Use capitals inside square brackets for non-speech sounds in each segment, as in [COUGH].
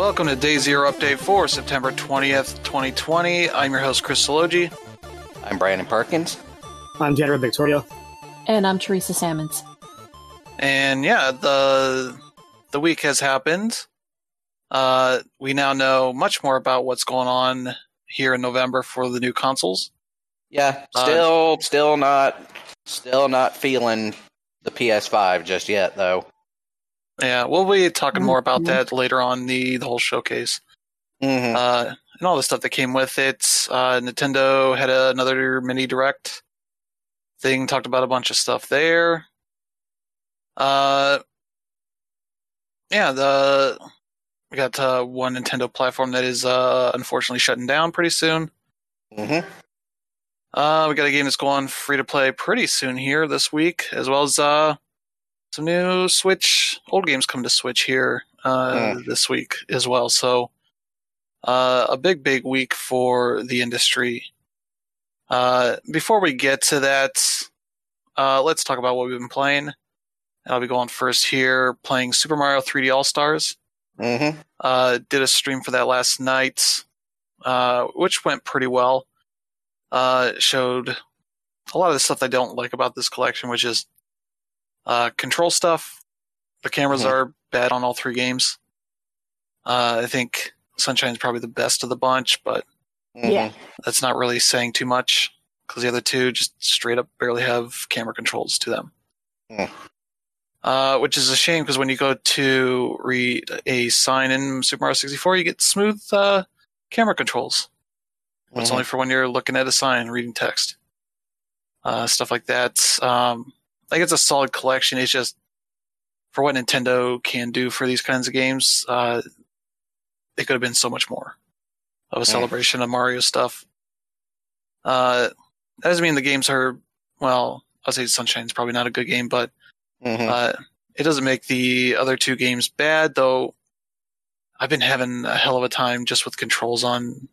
Welcome to Day Zero Update for September 20th, 2020. I'm your host, Chris Sologi. I'm Brandon Parkins. I'm Jennifer Victoria. And I'm Teresa Salmons. And yeah, the the week has happened. Uh, we now know much more about what's going on here in November for the new consoles. Yeah, Uh, still, still not, still not feeling the PS5 just yet, though. Yeah, we'll be talking more about Mhm. that later on the the whole showcase. hmm uh, and all the stuff that came with it. Uh, Nintendo had another mini direct thing, talked about a bunch of stuff there. Uh, yeah, the we got uh, one Nintendo platform that is uh, unfortunately shutting down pretty soon. hmm Uh, we got a game that's going free to play pretty soon here this week, as well as uh, some new Switch old games come to Switch here uh, Mm. this week as well. So uh, a big, big week for the industry. Uh, before we get to that, uh, let's talk about what we've been playing. I'll be going first here, playing Super Mario 3D All Stars. hmm Uh, did a stream for that last night, uh, which went pretty well. Uh, showed a lot of the stuff I don't like about this collection, which is uh, control stuff. The cameras Mhm. are bad on all three games. Uh, I think Sunshine's probably the best of the bunch, but Yeah. that's not really saying too much because the other two just straight up barely have camera controls to them. Hmm. Uh, which is a shame because when you go to read a sign in Super Mario 64, you get smooth uh, camera controls. It's Mhm. only for when you're looking at a sign, reading text, uh, stuff like that. Um, I think it's a solid collection. It's just for what Nintendo can do for these kinds of games, uh, it could have been so much more of a celebration of Mario stuff. Uh, that doesn't mean the games are well. I'll say Sunshine's probably not a good game, but Mhm. uh, it doesn't make the other two games bad, though. I've been having a hell of a time just with controls on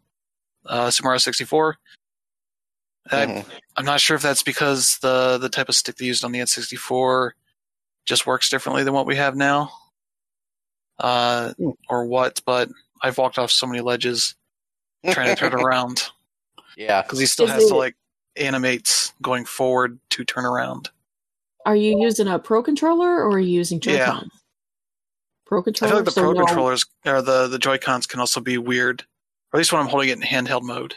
uh, Super Mario 64. And Mhm. I, I'm not sure if that's because the the type of stick they used on the N64 just works differently than what we have now, uh, Hmm. or what. But I've walked off so many ledges trying to turn [LAUGHS] around yeah. because he still Is has to like animate going forward to turn around. Are you using a Pro controller or are you using Joy Yeah. Con? Pro I feel like the so Pro no- controllers or the the Joy Cons can also be weird, or at least when I'm holding it in handheld mode.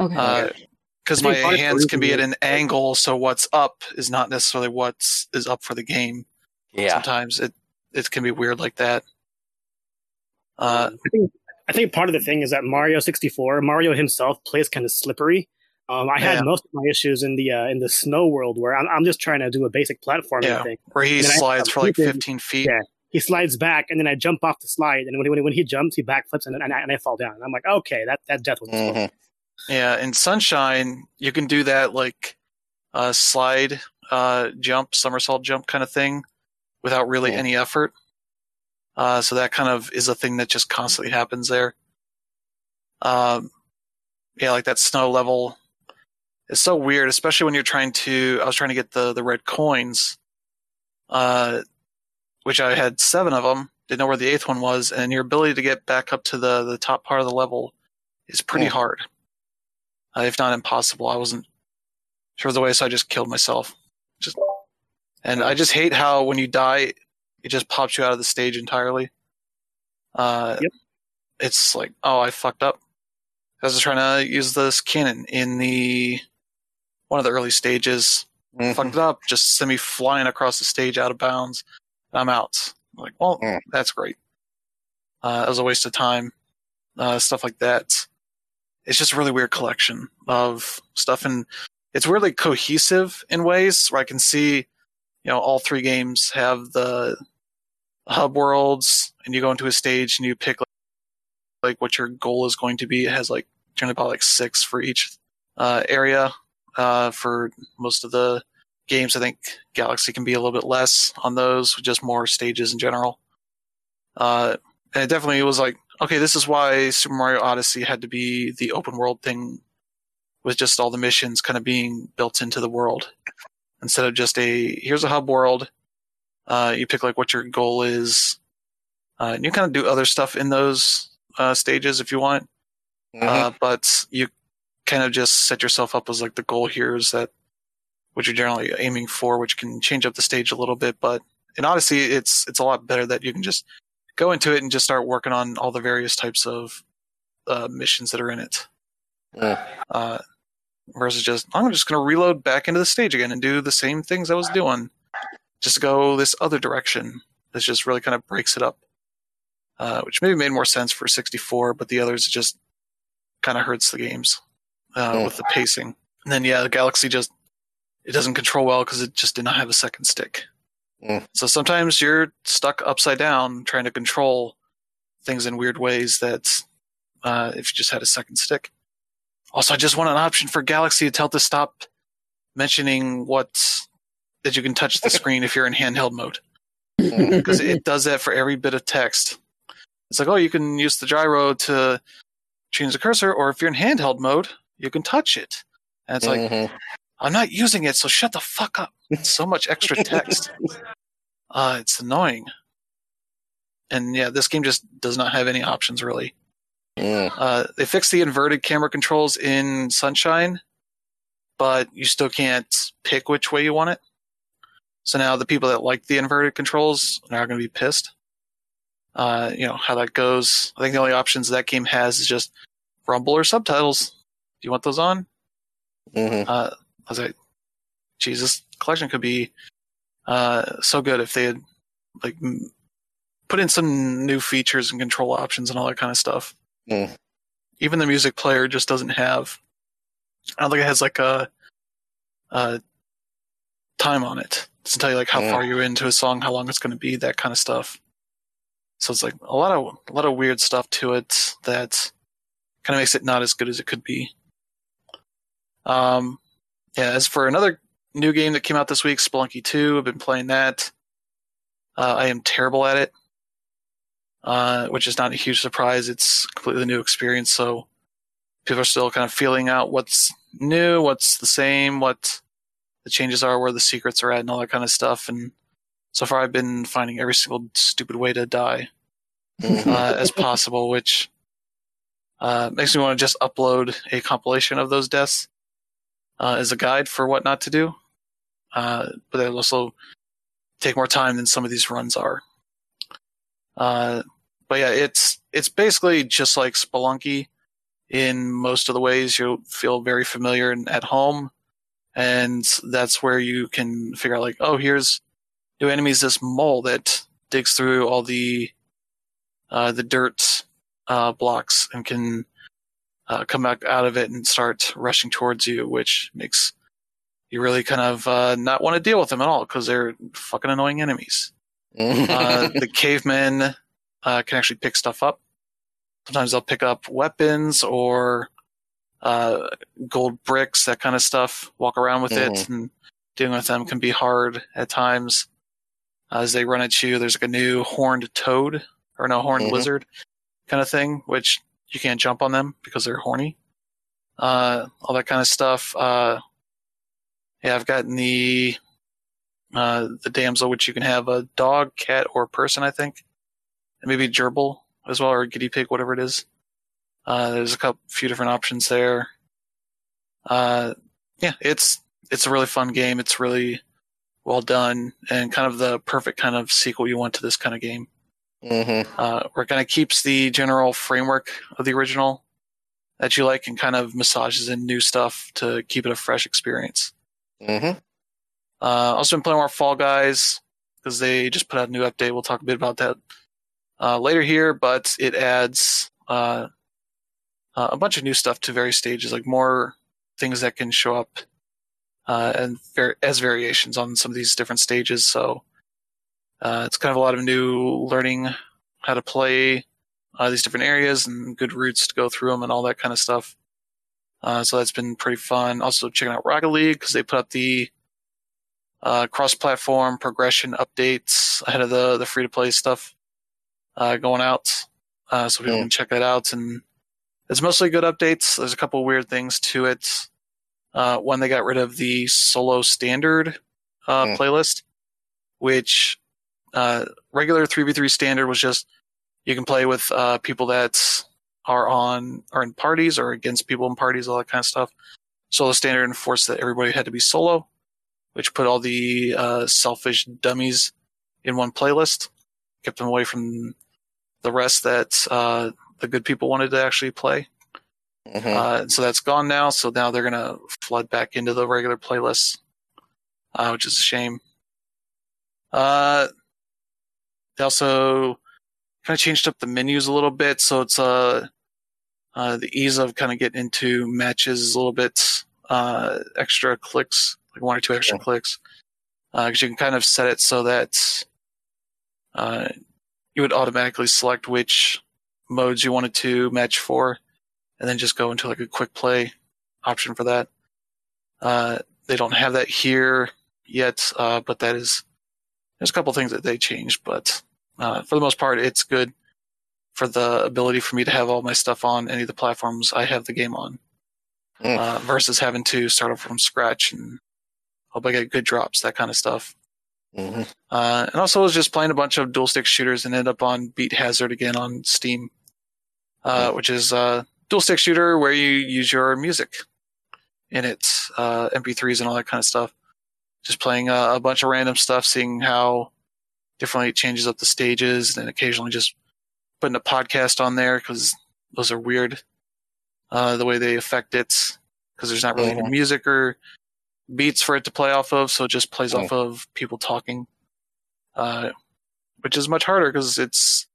Okay. Because my think part of the hands can be at an angle, so what's up is not necessarily what's is up for the game. Yeah. Sometimes it it can be weird like that. Uh, I think I think part of the thing is that Mario 64, Mario himself plays kind of slippery. Um, I had Yeah. most of my issues in the uh, in the snow world where I'm, I'm just trying to do a basic platforming Yeah. thing. where he And then I- slides for like 15 feet. Yeah. He slides back, and then I jump off the slide, and when when, when he jumps, he backflips, and, and, I, and I fall down. And I'm like, okay, that that death was. Mhm. Yeah, in Sunshine, you can do that like uh, slide, uh, jump, somersault jump kind of thing without really Cool. any effort. Uh, so that kind of is a thing that just constantly happens there. Um, yeah, like that snow level is so weird, especially when you're trying to. I was trying to get the the red coins, uh, which I had seven of them. Didn't know where the eighth one was, and your ability to get back up to the the top part of the level is pretty Cool. hard, uh, if not impossible. I wasn't sure of the way, so I just killed myself. Just, and I just hate how when you die, it just pops you out of the stage entirely. Uh, Yep. It's like, oh, I fucked up. I was trying to use this cannon in the one of the early stages. Mhm. Fucked up. Just sent me flying across the stage out of bounds. I'm out. I'm like, well, Mm. that's great. Uh, it was a waste of time. Uh, stuff like that. It's just a really weird collection of stuff, and it's really cohesive in ways where I can see, you know, all three games have the hub worlds, and you go into a stage and you pick like, like what your goal is going to be. It has like generally about like six for each uh, area. Uh, for most of the games, I think Galaxy can be a little bit less on those, just more stages in general. Uh, and it definitely was like, okay, this is why Super Mario Odyssey had to be the open world thing, with just all the missions kind of being built into the world instead of just a here's a hub world. Uh, you pick like what your goal is, Uh, and you kind of do other stuff in those uh, stages if you want, uh, but you kind of just set yourself up as like the goal here is that what you're generally aiming for, which can change up the stage a little bit. But in Odyssey, it's it's a lot better that you can just go into it and just start working on all the various types of uh, missions that are in it. Mm. Uh, versus just I'm just going to reload back into the stage again and do the same things I was doing, just go this other direction. This just really kind of breaks it up, uh, which maybe made more sense for 64, but the others just kind of hurts the games uh, Mm. with the pacing. And then yeah, the Galaxy just it doesn't control well because it just did not have a second stick. Mm. So sometimes you're stuck upside down trying to control things in weird ways that uh, if you just had a second stick. Also, I just want an option for Galaxy to tell to stop mentioning what that you can touch the screen if you're in handheld mode because it does that for every bit of text. It's like, oh, you can use the gyro to change the cursor, or if you're in handheld mode, you can touch it. And it's like, Mhm. I'm not using it, so shut the fuck up. So much extra text. Uh, it's annoying. And yeah, this game just does not have any options really. Mm. Uh, they fixed the inverted camera controls in Sunshine, but you still can't pick which way you want it. So now the people that like the inverted controls are going to be pissed. Uh, you know how that goes. I think the only options that game has is just rumble or subtitles. Do you want those on? Mhm. Uh, I was like, Jesus, collection could be uh, so good if they had like m- put in some new features and control options and all that kind of stuff. Mm. Even the music player just doesn't have. I don't think it has like a, a time on it to tell you like how Mm. far you're into a song, how long it's going to be, that kind of stuff. So it's like a lot of a lot of weird stuff to it that kind of makes it not as good as it could be. Um, yeah. As for another new game that came out this week, Spelunky Two, I've been playing that. Uh, I am terrible at it, uh, which is not a huge surprise. It's completely new experience, so people are still kind of feeling out what's new, what's the same, what the changes are, where the secrets are at, and all that kind of stuff. And so far, I've been finding every single stupid way to die Mhm. uh, as possible, which uh, makes me want to just upload a compilation of those deaths uh, as a guide for what not to do. Uh, but it'll also take more time than some of these runs are. Uh, but yeah, it's it's basically just like Spelunky in most of the ways. You'll feel very familiar and at home, and that's where you can figure out like, oh, here's new enemies. This mole that digs through all the uh, the dirt uh, blocks and can uh, come back out of it and start rushing towards you, which makes you really kind of uh, not want to deal with them at all because they're fucking annoying enemies. [LAUGHS] Uh, the cavemen uh, can actually pick stuff up. Sometimes they'll pick up weapons or uh, gold bricks, that kind of stuff. Walk around with it, and dealing with them can be hard at times. As they run at you, there's like a new horned toad or no horned Mhm. lizard kind of thing, which you can't jump on them because they're horny. Uh, all that kind of stuff. Uh, yeah, I've gotten the uh, the damsel, which you can have a dog, cat, or person, I think, and maybe gerbil as well, or guinea pig, whatever it is. Uh, there's a couple, few different options there. Uh, yeah, it's it's a really fun game. It's really well done and kind of the perfect kind of sequel you want to this kind of game. Mhm. Uh, where it kind of keeps the general framework of the original that you like and kind of massages in new stuff to keep it a fresh experience. Mhm. Uh, also been playing more Fall Guys because they just put out a new update. We'll talk a bit about that uh, later here, but it adds uh, uh, a bunch of new stuff to various stages, like more things that can show up uh, and as variations on some of these different stages. So uh, it's kind of a lot of new learning how to play these different areas and good routes to go through them and all that kind of stuff. Uh, so that's been pretty fun. Also checking out Rocket League because they put up the uh, cross-platform progression updates ahead of the the free-to-play stuff uh, going out. Uh, so people Hmm. can check that out, and it's mostly good updates. There's a couple weird things to it. Uh, one, they got rid of the solo standard uh, Hmm. playlist, which uh, regular 3v3 standard was just You can play with uh, people that are on are in parties or against people in parties, all that kind of stuff. Solo standard enforced that everybody had to be solo, which put all the uh, selfish dummies in one playlist, kept them away from the rest that uh, the good people wanted to actually play. Mhm. Uh, so that's gone now. So now they're gonna flood back into the regular playlists, uh, which is a shame. Uh, they also kind of changed up the menus a little bit, so it's uh, uh the ease of kind of getting into matches is a little bit uh extra clicks, like one or two extra clicks, because you can kind of set it so that uh you would automatically select which modes you wanted to match for and then just go into like a quick play option for that. Uh, they don't have that here yet, uh, but that is there's a couple things that they changed, but uh, for the most part, it's good for the ability for me to have all my stuff on any of the platforms I have the game on, Mm. uh, versus having to start up from scratch and hope I get good drops, that kind of stuff. Mhm. Uh, and also, I was just playing a bunch of dual stick shooters and ended up on Beat Hazard again on Steam, uh, which is a dual stick shooter where you use your music in it, uh, MP3s and all that kind of stuff. Just playing a, a bunch of random stuff, seeing how differently it changes up the stages, and then occasionally just putting a podcast on there because those are weird, uh, the way they affect it because there's not really any Mhm. music or beats for it to play off of, so it just plays Mm. off of people talking, uh, which is much harder because it's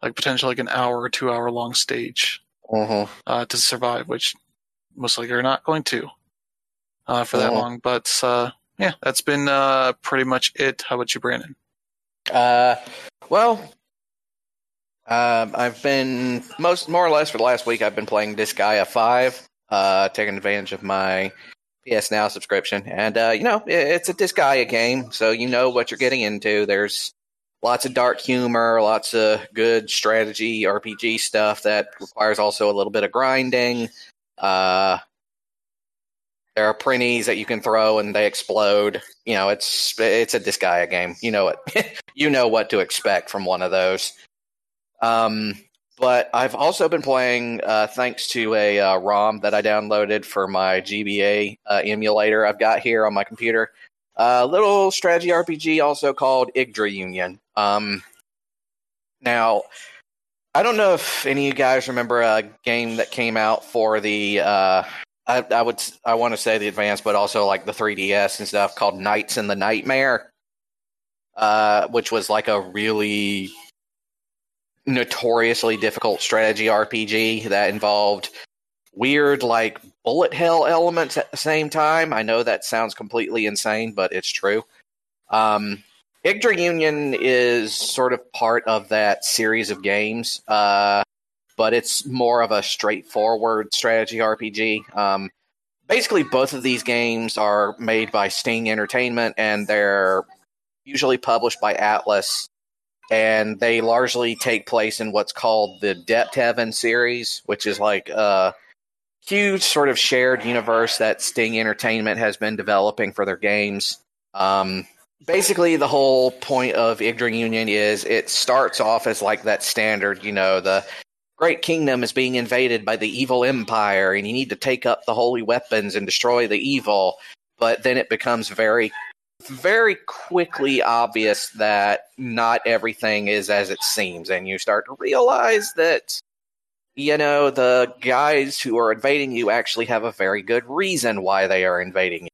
like potentially like an hour or two hour long stage Mhm. uh, to survive, which most likely are not going to uh, for that Mhm. long. But uh, yeah, that's been uh, pretty much it. How about you, Brandon? Uh, well, um, I've been most more or less for the last week. I've been playing Disgaea Five, uh, taking advantage of my PS Now subscription, and uh, you know it, it's a Disgaea game, so you know what you're getting into. There's lots of dark humor, lots of good strategy RPG stuff that requires also a little bit of grinding. Uh, there are Prinnies that you can throw and they explode. You know, it's it's a Disgaea game. You know it. [LAUGHS] you know what to expect from one of those. Um, but I've also been playing, uh, thanks to a uh, ROM that I downloaded for my GBA uh, emulator I've got here on my computer. A little strategy RPG also called Yggdra Union. Um, now, I don't know if any of you guys remember a game that came out for the. Uh, I, I would I want to say the advanced, but also like the 3DS and stuff called Knights in the Nightmare, uh, which was like a really notoriously difficult strategy RPG that involved weird like bullet hell elements at the same time. I know that sounds completely insane, but it's true. Um, Yggdra Union is sort of part of that series of games, uh, but it's more of a straightforward strategy RPG. Um, basically, both of these games are made by Sting Entertainment, and they're usually published by Atlus and they largely take place in what's called the Depth Heaven series, which is like a huge sort of shared universe that Sting Entertainment has been developing for their games. Um, basically, the whole point of Yggdra Union is it starts off as like that standard, you know, the Great Kingdom is being invaded by the evil empire, and you need to take up the holy weapons and destroy the evil. But then it becomes very very quickly obvious that not everything is as it seems, and you start to realize that you know the guys who are invading you actually have a very good reason why they are invading you.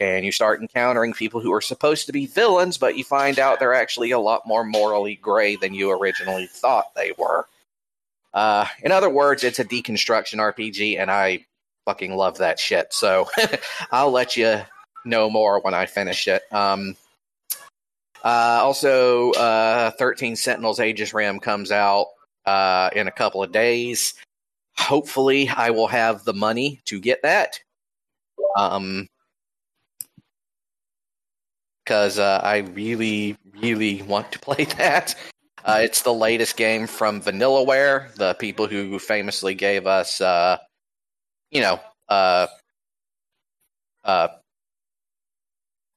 And you start encountering people who are supposed to be villains, but you find out they're actually a lot more morally gray than you originally thought they were. Uh, in other words, it's a deconstruction RPG, and I fucking love that shit. So [LAUGHS] I'll let you know more when I finish it. Um, uh, also, uh, 13 Sentinels Aegis Rim comes out uh, in a couple of days. Hopefully, I will have the money to get that. Um, because uh, I really, really want to [LAUGHS] play that. Uh, it's the latest game from Vanillaware, the people who famously gave us, uh, you know,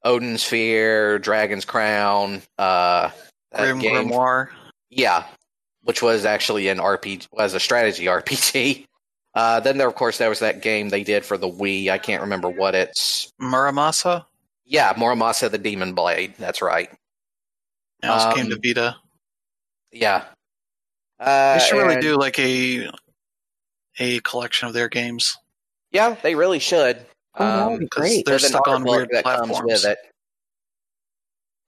Odin's Sphere, Dragon's Crown, uh, Grim game- Grimoire. yeah, which was actually an RPG, was a strategy [LAUGHS] RPG. Uh, then there, of course, there was that game they did for the Wii. I can't remember what it's. Muramasa. Yeah, Muramasa the Demon Blade. That's right. It also came to Um, Vita. Yeah. Uh, They should really and- do like a a collection of their games. Yeah, they really should. Oh, that would be 'cause great. They're There's an stuck art on book weird that comes with it,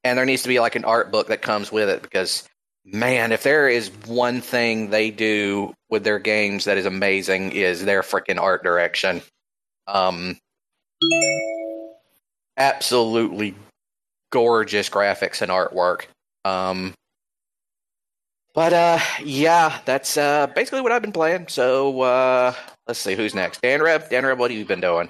and there needs to be like an art book that comes with it because, man, if there is one thing they do with their games that is amazing, is their freaking art direction. Um, absolutely gorgeous graphics and artwork. Um, but uh, yeah, that's uh basically what I've been playing. So uh, let's see who's next. Dan Reb, Dan Reb, what have you been doing?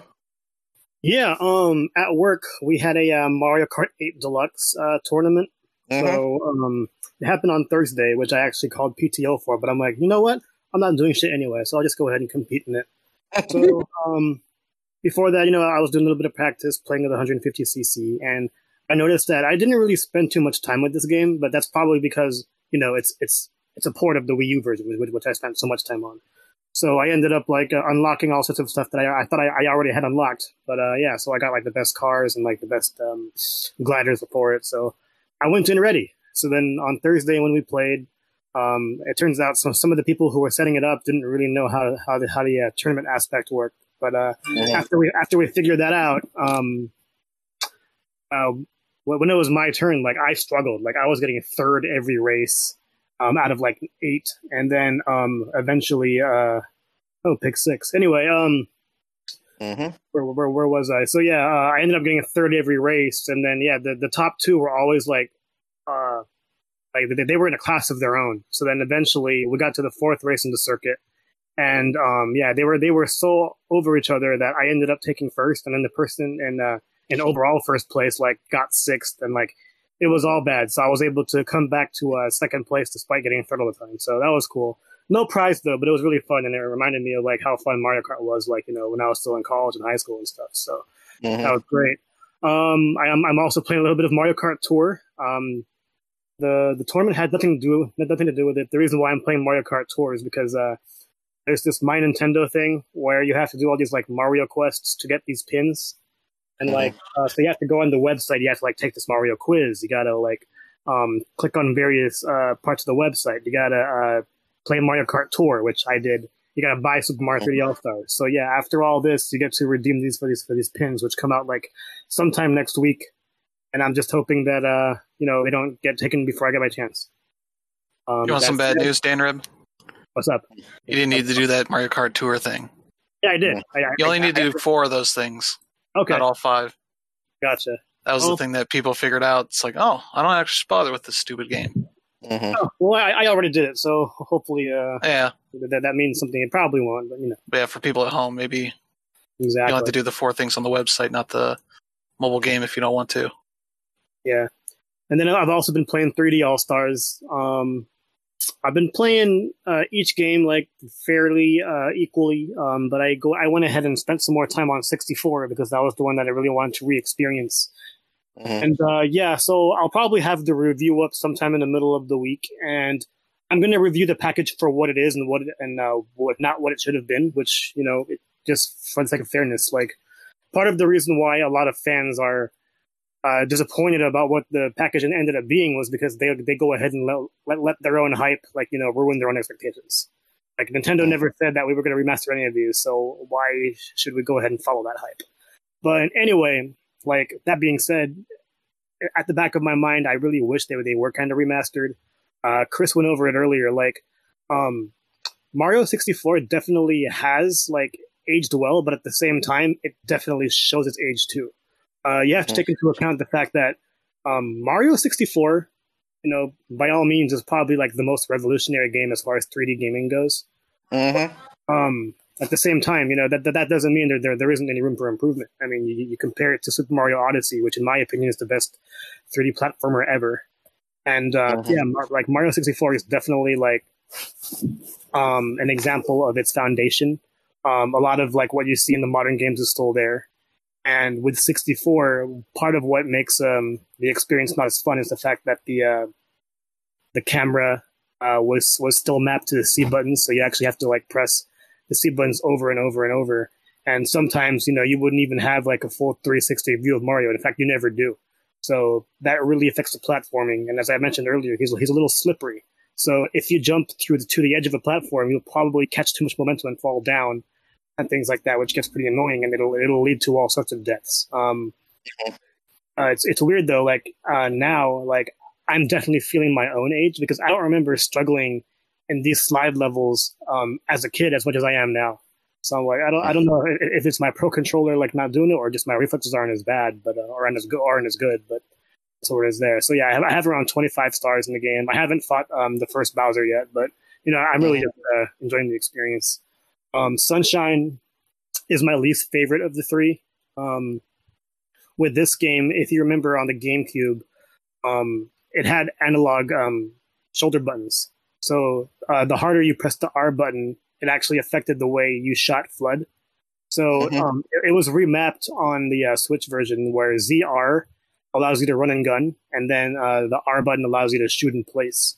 Yeah, um, at work we had a uh, Mario Kart 8 Deluxe uh, tournament. Mhm. So um, it happened on Thursday, which I actually called PTO for. But I'm like, you know what? I'm not doing shit anyway, so I'll just go ahead and compete in it. So [LAUGHS] um, before that, you know, I was doing a little bit of practice playing with 150cc, and I noticed that I didn't really spend too much time with this game. But that's probably because you know it's it's it's a port of the Wii U version, which, which I spent so much time on. So I ended up like uh, unlocking all sorts of stuff that I, I thought I, I already had unlocked. But uh, yeah, so I got like the best cars and like the best um, gliders for it. So I went in ready. So then on Thursday when we played, um, it turns out some some of the people who were setting it up didn't really know how how the how the uh, tournament aspect worked. But uh, Mhm. after we after we figured that out, um, uh, when it was my turn, like I struggled. Like I was getting third every race um, out of like eight, and then um, eventually, uh, oh, pick six. Anyway, um, Mhm. where, where, where was I? So yeah, uh, I ended up getting a third every race, and then yeah, the, the top two were always like, uh, like they, they were in a class of their own. So then eventually we got to the fourth race in the circuit, and um, yeah, they were they were so over each other that I ended up taking first, and then the person in uh, in overall first place like got sixth, and like it was all bad. So I was able to come back to uh, second place despite getting third all the time. So that was cool. No prize though, but it was really fun, and it reminded me of like how fun Mario Kart was, like you know when I was still in college and high school and stuff. So Mhm. that was great. Um, I, am I'm also playing a little bit of Mario Kart Tour. Um, the the tournament had nothing to do had nothing to do with it. The reason why I'm playing Mario Kart Tour is because uh, there's this My Nintendo thing where you have to do all these like Mario quests to get these pins, and Mhm. like uh, so you have to go on the website. You have to like take this Mario quiz. You gotta like um, click on various uh, parts of the website. You gotta uh, play Mario Kart Tour, which I did. You gotta buy Super Mario 3D All Stars. So yeah, after all this, you get to redeem these for these for these pins, which come out like sometime next week. And I'm just hoping that uh, you know they don't get taken before I get my chance. Um, You want some bad it. news, Dan Rib? What's up? You didn't need to do that Mario Kart Tour thing. Yeah, I did. I, I, You only I- need to I- do four of those things, Okay, not all five. gotcha. That was Oh. the thing that people figured out. It's like, oh, I don't actually bother with this stupid game. Mhm. Oh, well, I, I already did it, so hopefully uh, Yeah, that that means something. It probably won't, but you know but yeah. For people at home, maybe you exactly. don't have to do the four things on the website, not the mobile game, if you don't want to. Yeah. And then I've also been playing 3D All Stars. Um, I've been playing uh, each game like fairly uh, equally, um, but I go I went ahead and spent some more time on 64 because that was the one that I really wanted to re-experience. Mhm. And uh, yeah, so I'll probably have the review up sometime in the middle of the week, and I'm going to review the package for what it is and what it, and uh, what not what it should have been. Which you know, it, just for the sake of fairness, like part of the reason why a lot of fans are uh, disappointed about what the package ended up being was because they they go ahead and let, let let their own hype like you know ruin their own expectations. Like Nintendo never said that we were going to remaster any of these, so why should we go ahead and follow that hype? But anyway, like that being said, at the back of my mind, I really wish they they were kind of remastered. Uh, Chris went over it earlier. Like, um, Mario sixty four definitely has like aged well, but at the same time, it definitely shows its age too. Uh, you have to take into account the fact that um, Mario sixty four, you know, by all means, is probably like the most revolutionary game as far as three D gaming goes. Mhm. Um, at the same time, you know that that, that doesn't mean that there there isn't any room for improvement. I mean, you, you compare it to Super Mario Odyssey, which in my opinion is the best 3D platformer ever, and uh, Mhm. yeah, Mar- like Mario 64 is definitely like um, an example of its foundation. Um, a lot of like what you see in the modern games is still there, and with 64, part of what makes um, the experience not as fun is the fact that the uh, the camera uh, was was still mapped to the C buttons, so you actually have to like press the C buttons over and over and over. And sometimes, you know, you wouldn't even have like a full 360 view of Mario. In fact, you never do. So that really affects the platforming. And as I mentioned earlier, he's he's a little slippery. So if you jump through the, to the edge of a platform, you'll probably catch too much momentum and fall down, and things like that, which gets pretty annoying, and it'll it'll lead to all sorts of deaths. Um, uh, it's it's weird though. Like uh, now, like I'm definitely feeling my own age because I don't remember struggling in these slide levels um, as a kid as much as I am now. So I'm like, I don't, I don't know if it's my pro controller like not doing it or just my reflexes aren't as bad, but uh, aren't as good, aren't as good. But so it is there. So yeah, I have, I have around 25 stars in the game. I haven't fought um, the first Bowser yet, but you know, I'm really uh, enjoying the experience. Um, Sunshine is my least favorite of the three. Um, with this game, if you remember on the GameCube, um, it had analog um, shoulder buttons. So uh, the harder you press the R button, it actually affected the way you shot FLUDD. So Mhm. um, it, it was remapped on the uh, Switch version where ZR allows you to run and gun, and then uh, the R button allows you to shoot in place.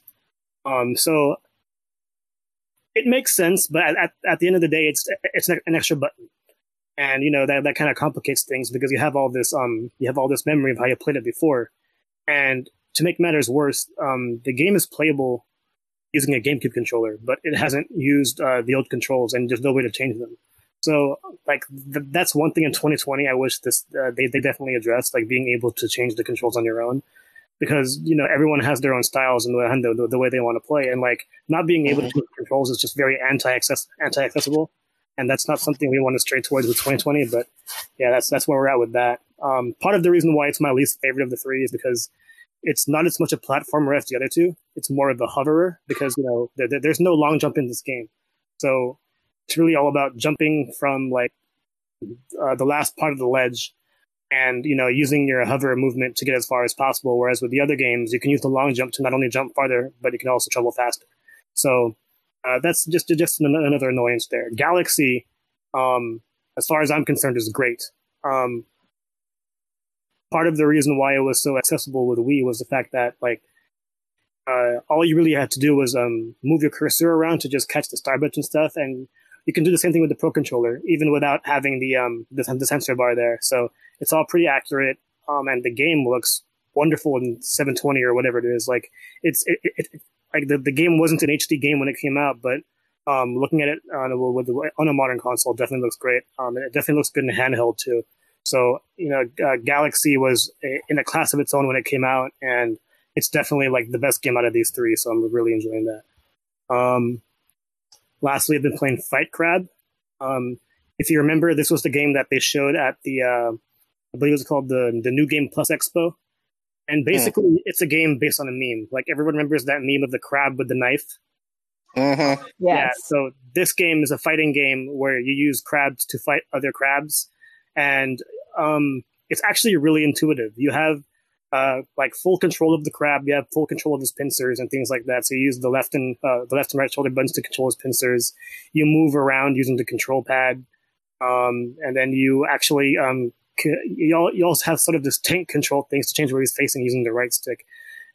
Um, so it makes sense, but at, at, the end of the day, it's it's an extra button, and you know that that kind of complicates things because you have all this um you have all this memory of how you played it before, and to make matters worse, um, the game is playable using a GameCube controller, but it hasn't used uh, the old controls, and there's no way to change them. So, like, th- that's one thing in 2020. I wish this uh, they they definitely addressed, like being able to change the controls on your own, because you know everyone has their own styles and the the, the way they want to play, and like not being able to change the controls is just very anti anti accessible, and that's not something we want to stray towards with 2020. But yeah, that's that's where we're at with that. Um, part of the reason why it's my least favorite of the three is because it's not as much a platformer as the other two. It's more of a hoverer because you know there- there's no long jump in this game, so it's really all about jumping from like uh, the last part of the ledge and you know using your hover movement to get as far as possible. Whereas with the other games, you can use the long jump to not only jump farther, but you can also travel faster. So uh, that's just just an- another annoyance there. Galaxy, um, as far as I'm concerned, is great. Um, part of the reason why it was so accessible with Wii was the fact that like uh, all you really had to do was um, move your cursor around to just catch the star button stuff, and you can do the same thing with the Pro controller, even without having the um the, the sensor bar there. So it's all pretty accurate, um, and the game looks wonderful in 720 or whatever it is. Like it's it, it, it like the, the game wasn't an HD game when it came out, but um, looking at it on a, on a modern console definitely looks great. Um, it definitely looks good in handheld too. So you know, uh, Galaxy was a, in a class of its own when it came out, and it's definitely like the best game out of these three. So I'm really enjoying that. Um, lastly, I've been playing Fight Crab. Um, if you remember, this was the game that they showed at the uh, I believe it was called the the New Game Plus Expo. And basically, it's a game based on a meme. Like everyone remembers that meme of the crab with the knife. Mm-hmm. Yeah. So this game is a fighting game where you use crabs to fight other crabs, and um, it's actually really intuitive. You have uh, like full control of the crab. You have full control of his pincers and things like that. So you use the left and uh, the left and right shoulder buttons to control his pincers. You move around using the control pad, um, and then you actually um, c- you, you also have sort of this tank control things to change where he's facing using the right stick.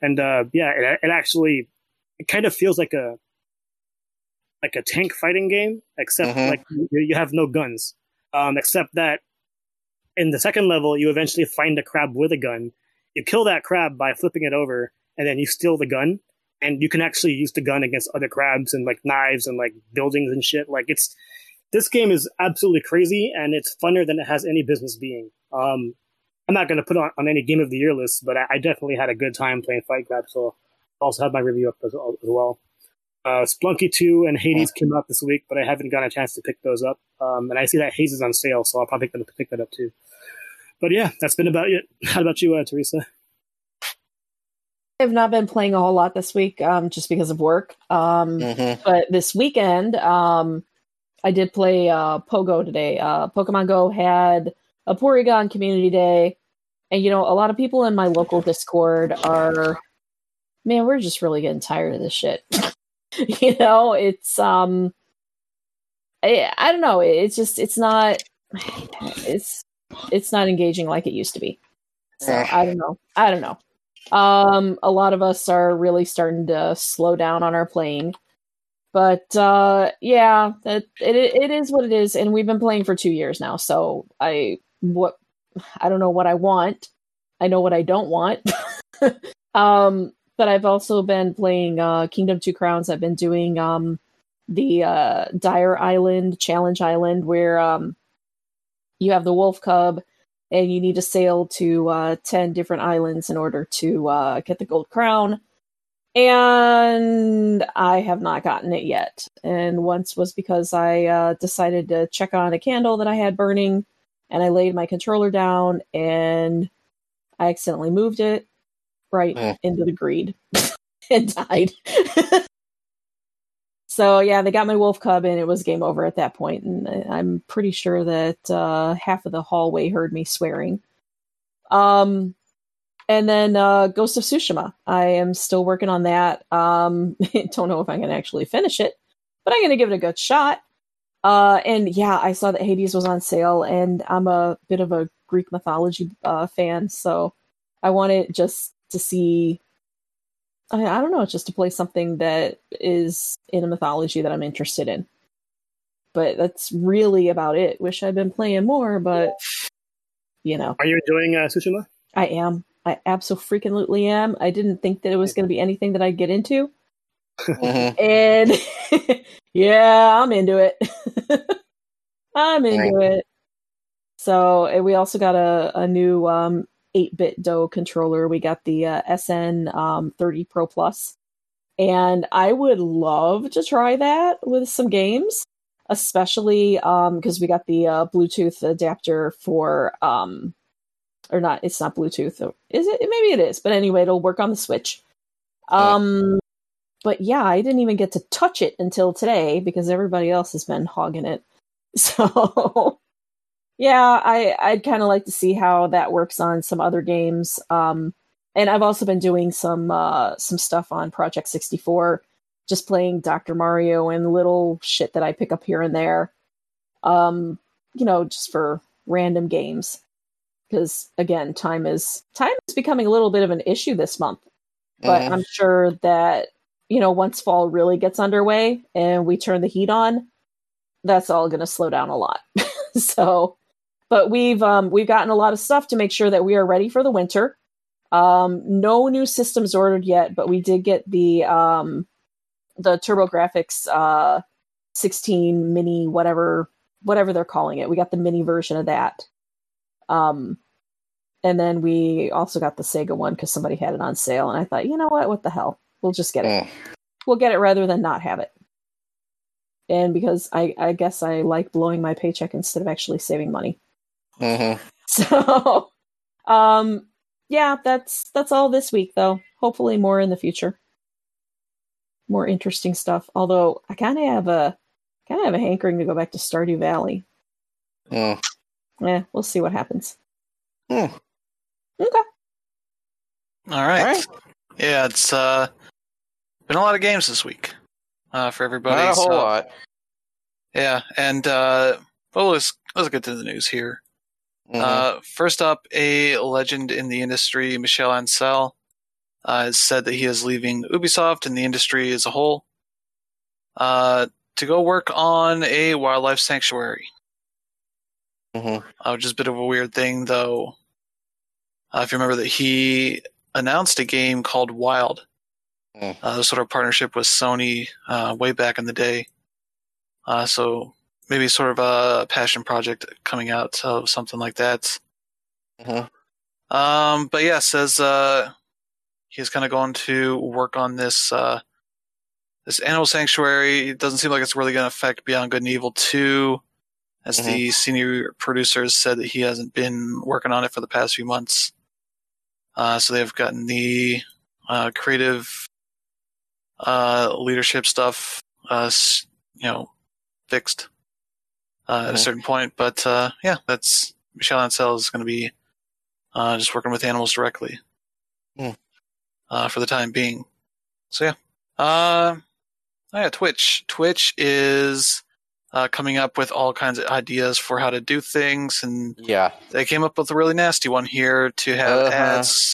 And uh, yeah, it, it actually it kind of feels like a like a tank fighting game, except Mhm. like you, you have no guns. Um, except that in the second level, you eventually find a crab with a gun. You kill that crab by flipping it over, and then you steal the gun. And you can actually use the gun against other crabs and like knives and like buildings and shit. Like it's this game is absolutely crazy, and it's funner than it has any business being. Um, I'm not going to put it on, on any game of the year list, but I, I definitely had a good time playing Fight Crab. So I'll also have my review up as, as well. Uh, Spelunky 2 and Hades came out this week, but I haven't gotten a chance to pick those up. Um, and I see that Hades is on sale, so I'll probably pick that, pick that up too. But yeah, that's been about it. [LAUGHS] How about you, uh, Teresa? I have not been playing a whole lot this week, um, just because of work. Um, Mm-hmm. but this weekend, um, I did play uh, Pogo today. Uh, Pokemon Go had a Porygon Community Day, and you know, a lot of people in my local Discord are, man, we're just really getting tired of this shit. [LAUGHS] you know, it's um, I, I don't know. It's just it's not, it's it's not engaging like it used to be. So Eh. I don't know. I don't know. Um, a lot of us are really starting to slow down on our playing. But uh, yeah, that it it is what it is, and we've been playing for two years now. So I what I don't know what I want. I know what I don't want. [LAUGHS] um, but I've also been playing uh, Kingdom Two Crowns. I've been doing um, the uh, Dire Island Challenge Island, where um, you have the Wolf Cub, and you need to sail to uh, ten different islands in order to uh, get the gold crown. And I have not gotten it yet. And once was because I uh, decided to check on a candle that I had burning, and I laid my controller down, and I accidentally moved it right Mm. into the greed [LAUGHS] and died. [LAUGHS] so yeah, they got my wolf cub, and it was game over at that point. And I'm pretty sure that uh, half of the hallway heard me swearing. Um, and then uh, Ghost of Tsushima. I am still working on that. Um, [LAUGHS] don't know if I'm going to actually finish it, but I'm going to give it a good shot. Uh, and yeah, I saw that Hades was on sale, and I'm a bit of a Greek mythology uh, fan, so I wanted just to see. I, I don't know, it's just to play something that is in a mythology that I'm interested in. But that's really about it. Wish I'd been playing more, but you know, Are you enjoying uh, Tsushima? I am. I absolutely freaking am. I didn't think that it was going to be anything that I'd get into, Mhm. and [LAUGHS] yeah, I'm into it. [LAUGHS] I'm into it. So we also got a, a new um, 8BitDo controller. We got the uh, SN um, 30 Pro Plus, and I would love to try that with some games, especially because we got the uh, Bluetooth adapter for. Um, or not it's not bluetooth is it? Maybe it is but anyway it'll work on the switch. Um but yeah i didn't even get to touch it until today because everybody else has been hogging it. [LAUGHS] So yeah i i'd kind of like to see how that works on some other games. Um and i've also been doing some uh some stuff on project 64 just playing dr mario and little shit that i pick up here and there. Um you know just for random games because again time is time is becoming a little bit of an issue this month. But Mhm. i'm sure that you know once fall really gets underway and we turn the heat on that's all going to slow down a lot. [LAUGHS] So but we've um we've gotten a lot of stuff to make sure that we are ready for the winter. Um no new systems ordered yet but we did get the um the turbografx uh 16 mini whatever whatever they're calling it. We got the mini version of that um, and then we also got the Sega one because somebody had it on sale, and I thought, you know what, what the hell, we'll just get it. We'll get it rather than not have it. And because I, I guess I like blowing my paycheck instead of actually saving money. Mhm. [LAUGHS] So, um, yeah, that's that's all this week, though. Hopefully, more in the future. More interesting stuff. Although I kind of have a kind of have a hankering to go back to Stardew Valley. Mm. Yeah, we'll see what happens. Hmm. Okay. All right. All right. Yeah, it's uh been a lot of games this week uh, for everybody. Not a whole so- lot. Yeah, and uh, well, let's let's get to the news here. Mhm. Uh, first up, a legend in the industry, Michel Ancel, uh, has said that he is leaving Ubisoft and the industry as a whole uh, to go work on a wildlife sanctuary. Mhm. uh, which is a bit of a weird thing, though. Uh, if you remember that he announced a game called Wild, Mm. uh, sort of partnership with Sony uh, way back in the day. Uh, so maybe sort of a passion project coming out of something like that. Mhm. Um, but yeah, says uh, he's kind of going to work on this uh, this animal sanctuary. It doesn't seem like it's really going to affect Beyond Good and Evil two, as the senior producers said that he hasn't been working on it for the past few months. Uh, so they've gotten the uh, creative uh, leadership stuff, uh, you know, fixed uh, at a Mhm. certain point. But uh, yeah, that's Michel Ancel is going to be uh, just working with animals directly uh, for the time being. So yeah, uh, oh yeah, Twitch. Twitch is uh, coming up with all kinds of ideas for how to do things, and Yeah. they came up with a really nasty one here to have Uh-huh. ads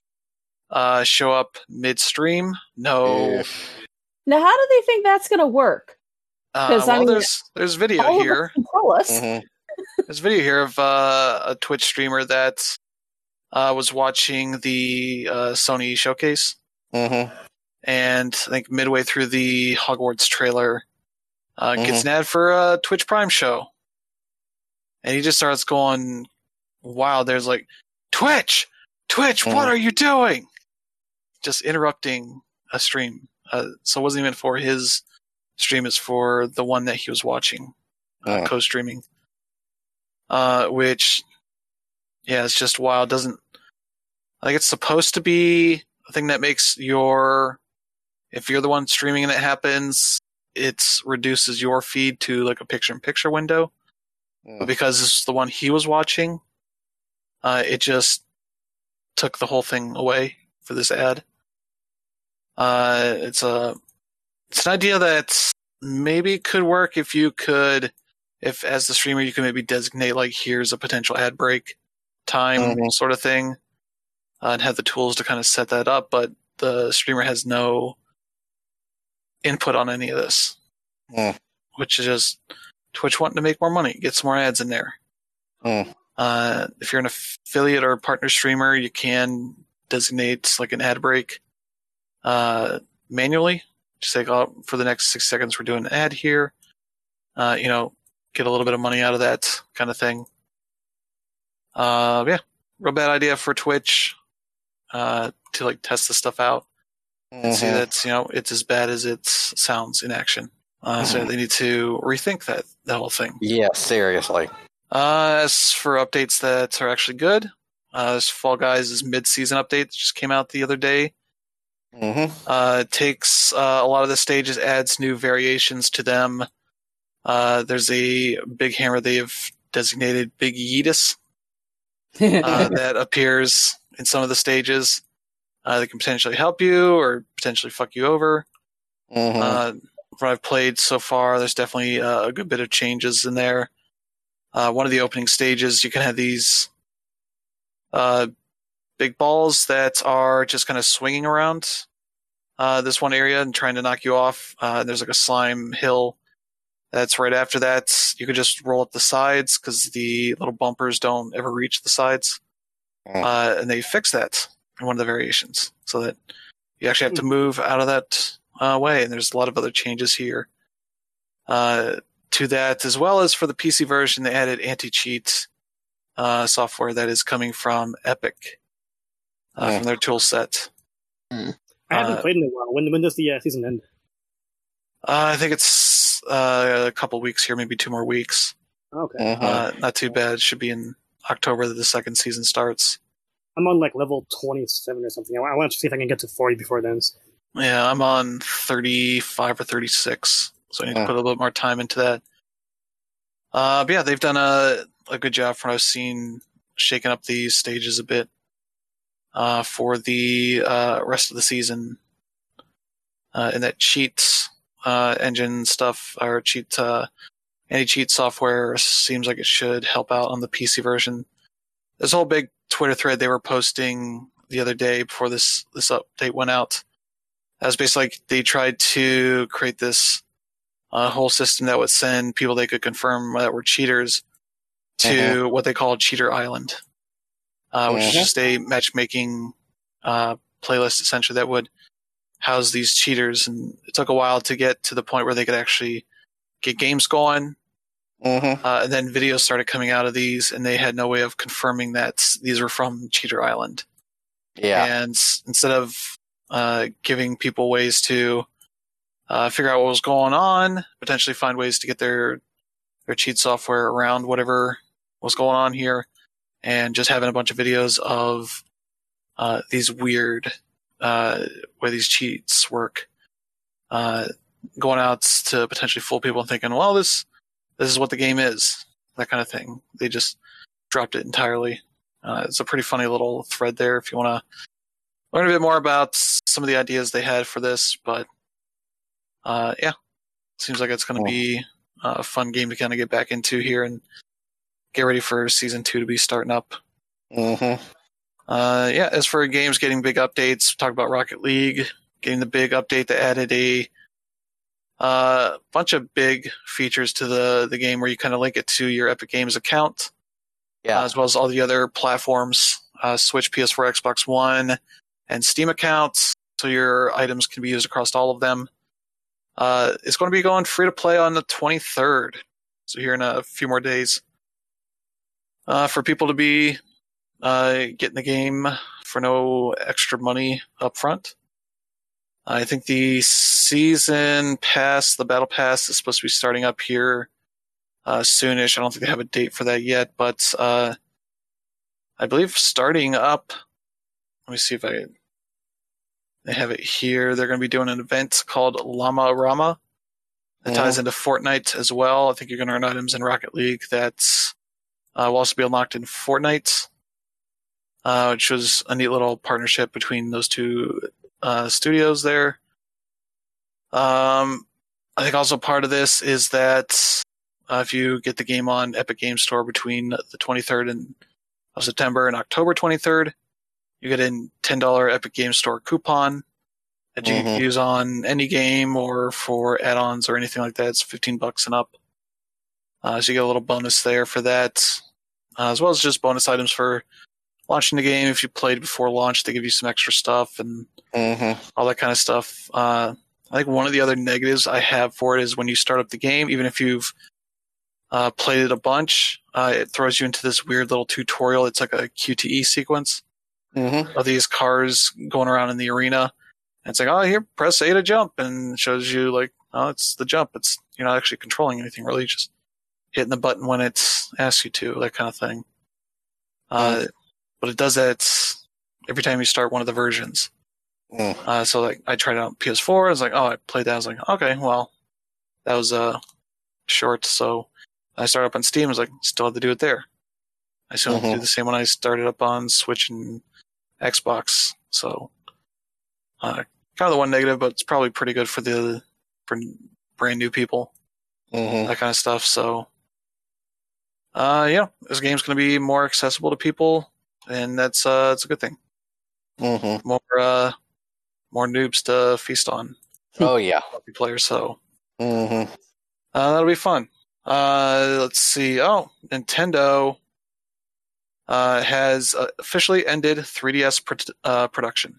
uh, show up midstream. No, Ugh. Now, how do they think that's going to work? uh, 'Cause, I well, mean, there's there's video here. us tell us. Mhm. [LAUGHS] There's video here of uh, a Twitch streamer that uh, was watching the uh, Sony showcase, Mhm. and I think midway through the Hogwarts trailer, uh, gets Mhm. an ad for a Twitch Prime show, and he just starts going wild. There's like, Twitch, Twitch, what Mhm. are you doing? Just interrupting a stream. Uh, so it wasn't even for his stream; it's for the one that he was watching uh, Yeah. co-streaming. Uh, which, yeah, it's just wild. Doesn't like it's supposed to be a thing that makes your if you're the one streaming and it happens, it reduces your feed to like a picture-in-picture window. But Mm. because this is the one he was watching, uh, it just took the whole thing away for this ad. Uh, it's a it's an idea that maybe could work if you could, if as the streamer you can maybe designate like here's a potential ad break time Mhm. sort of thing, uh, and have the tools to kind of set that up. But the streamer has no input on any of this, Mm. which is just Twitch wanting to make more money, get some more ads in there. Mm. Uh, if you're an affiliate or partner streamer, you can designate like an ad break uh, manually. Just like, oh, for the next six seconds, we're doing an ad here. Uh, you know, get a little bit of money out of that kind of thing. Uh, yeah, real bad idea for Twitch uh, to like test this stuff out and see Mhm. that you know it's as bad as it sounds in action. Uh, So Mhm. they need to rethink that that whole thing. Yeah, seriously. Uh, as for updates that are actually good, uh, this Fall Guys' mid-season update that just came out the other day. hmm Uh, it takes uh, a lot of the stages, adds new variations to them. Uh, there's a big hammer they have designated Big Yeetus [LAUGHS] uh, that appears in some of the stages. Uh, that can potentially help you or potentially fuck you over. hmm Uh, what I've played so far, there's definitely uh, a good bit of changes in there. Uh, one of the opening stages, you can have these uh, big balls that are just kind of swinging around uh, this one area and trying to knock you off. Uh, there's like a slime hill that's right after that. You can just roll up the sides because the little bumpers don't ever reach the sides. Mm. Uh, and they fix that in one of the variations so that you actually have to move out of that uh, way. And there's a lot of other changes here uh, to that, as well as for the PC version, they added anti-cheat uh, software that is coming from Epic uh, Yeah. from their tool set. I haven't Uh, played in a while. When when does the uh, season end? Uh, I think it's uh, a couple weeks here, maybe two more weeks. Okay, Mhm. Uh, not too bad. Should be in October that the second season starts. I'm on like level 27 or something. I, I want to see if I can get to 40 before then. Yeah, I'm on 35 or 36, so I need to Oh. put a little bit more time into that. Uh, but yeah, they've done a, a good job from what I've seen, shaking up these stages a bit uh, for the uh, rest of the season. Uh, and that cheat uh, engine stuff, or cheat uh, anti cheat software, seems like it should help out on the PC version. There's a whole big Twitter thread they were posting the other day before this this update went out. That was basically like they tried to create this uh, whole system that would send people they could confirm that were cheaters to what they call Cheater Island, uh, which is Mhm. just a matchmaking uh, playlist essentially that would house these cheaters. And it took a while to get to the point where they could actually get games going. Hmm Uh, and then videos started coming out of these, and they had no way of confirming that these were from Cheater Island. Yeah. And instead of uh, giving people ways to uh, figure out what was going on, potentially find ways to get their their cheat software around whatever was going on here, and just having a bunch of videos of uh, these weird uh, way these cheats work, uh, going out to potentially fool people and thinking, well, this this is what the game is, that kind of thing. They just dropped it entirely. Uh, it's a pretty funny little thread there if you want to learn a bit more about some of the ideas they had for this. But uh, yeah, seems like it's going to Cool. be a fun game to kind of get back into here and get ready for season two to be starting up. hmm Uh, yeah, as for games getting big updates, talk about Rocket League getting the big update that added a uh, bunch of big features to the the game where you kind of link it to your Epic Games account, Yeah. uh, as well as all the other platforms, uh, Switch, PS4, Xbox One, and Steam accounts, so your items can be used across all of them. Uh, it's going to be going free to play on the 23rd, so here in a few more days. Uh, for people to be uh, getting the game for no extra money up front. I think the season pass, the battle pass, is supposed to be starting up here uh, soonish. I don't think they have a date for that yet, but uh, I believe starting up. Let me see if I. They have it here. They're going to be doing an event called Llama Rama. That ties into Fortnite as well. I think you're going to earn items in Rocket League that's uh, will also be unlocked in Fortnite, uh, which was a neat little partnership between those two uh, studios there. Um, I think also part of this is that uh, if you get the game on Epic Game Store between the 23rd and of September and October 23rd, you get a $10 Epic Game Store coupon that you Mhm. can use on any game or for add-ons or anything like that. It's 15 bucks and up. Uh, so you get a little bonus there for that, uh, as well as just bonus items for launching the game. If you played before launch, they give you some extra stuff and hmm all that kind of stuff. Uh, I think one of the other negatives I have for it is when you start up the game, even if you've uh, played it a bunch, uh, it throws you into this weird little tutorial. It's like a QTE sequence hmm of these cars going around in the arena. And it's like, oh, here, press A to jump, and shows you like, oh, it's the jump. It's you're not actually controlling anything really, just hitting the button when it asks you to, that kind of thing. Uh, but it does that every time you start one of the versions. Mm. Uh, so like, I tried out PS4. I was like, oh, I played that. I was like, okay, well, that was uh short. So I started up on Steam. I was like, still had to do it there. I still have to do the same when I started up on Switch and Xbox. So, uh, kind of the one negative, but it's probably pretty good for the for brand new people, hmm that kind of stuff. So, uh, yeah, this game's going to be more accessible to people, and that's uh, it's a good thing. hmm More uh, more noobs to feast on, [LAUGHS] Oh yeah. players. So, hmm uh, that'll be fun. Uh, let's see. Oh, Nintendo uh, has officially ended 3DS pr- uh, production.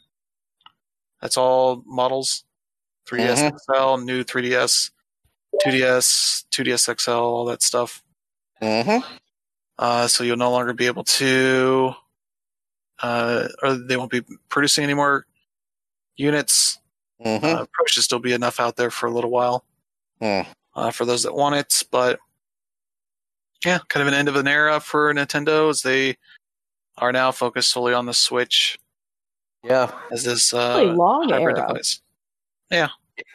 That's all models. 3DS Mhm. XL, new 3DS, 2DS, 2DS XL, all that stuff. hmm Uh, so you'll no longer be able to, uh, or they won't be producing any more units. hmm Uh, probably should still be enough out there for a little while. Mm. uh, for those that want it. But yeah, kind of an end of an era for Nintendo as they are now focused solely on the Switch Yeah. as this Really uh, long hybrid era. device Yeah.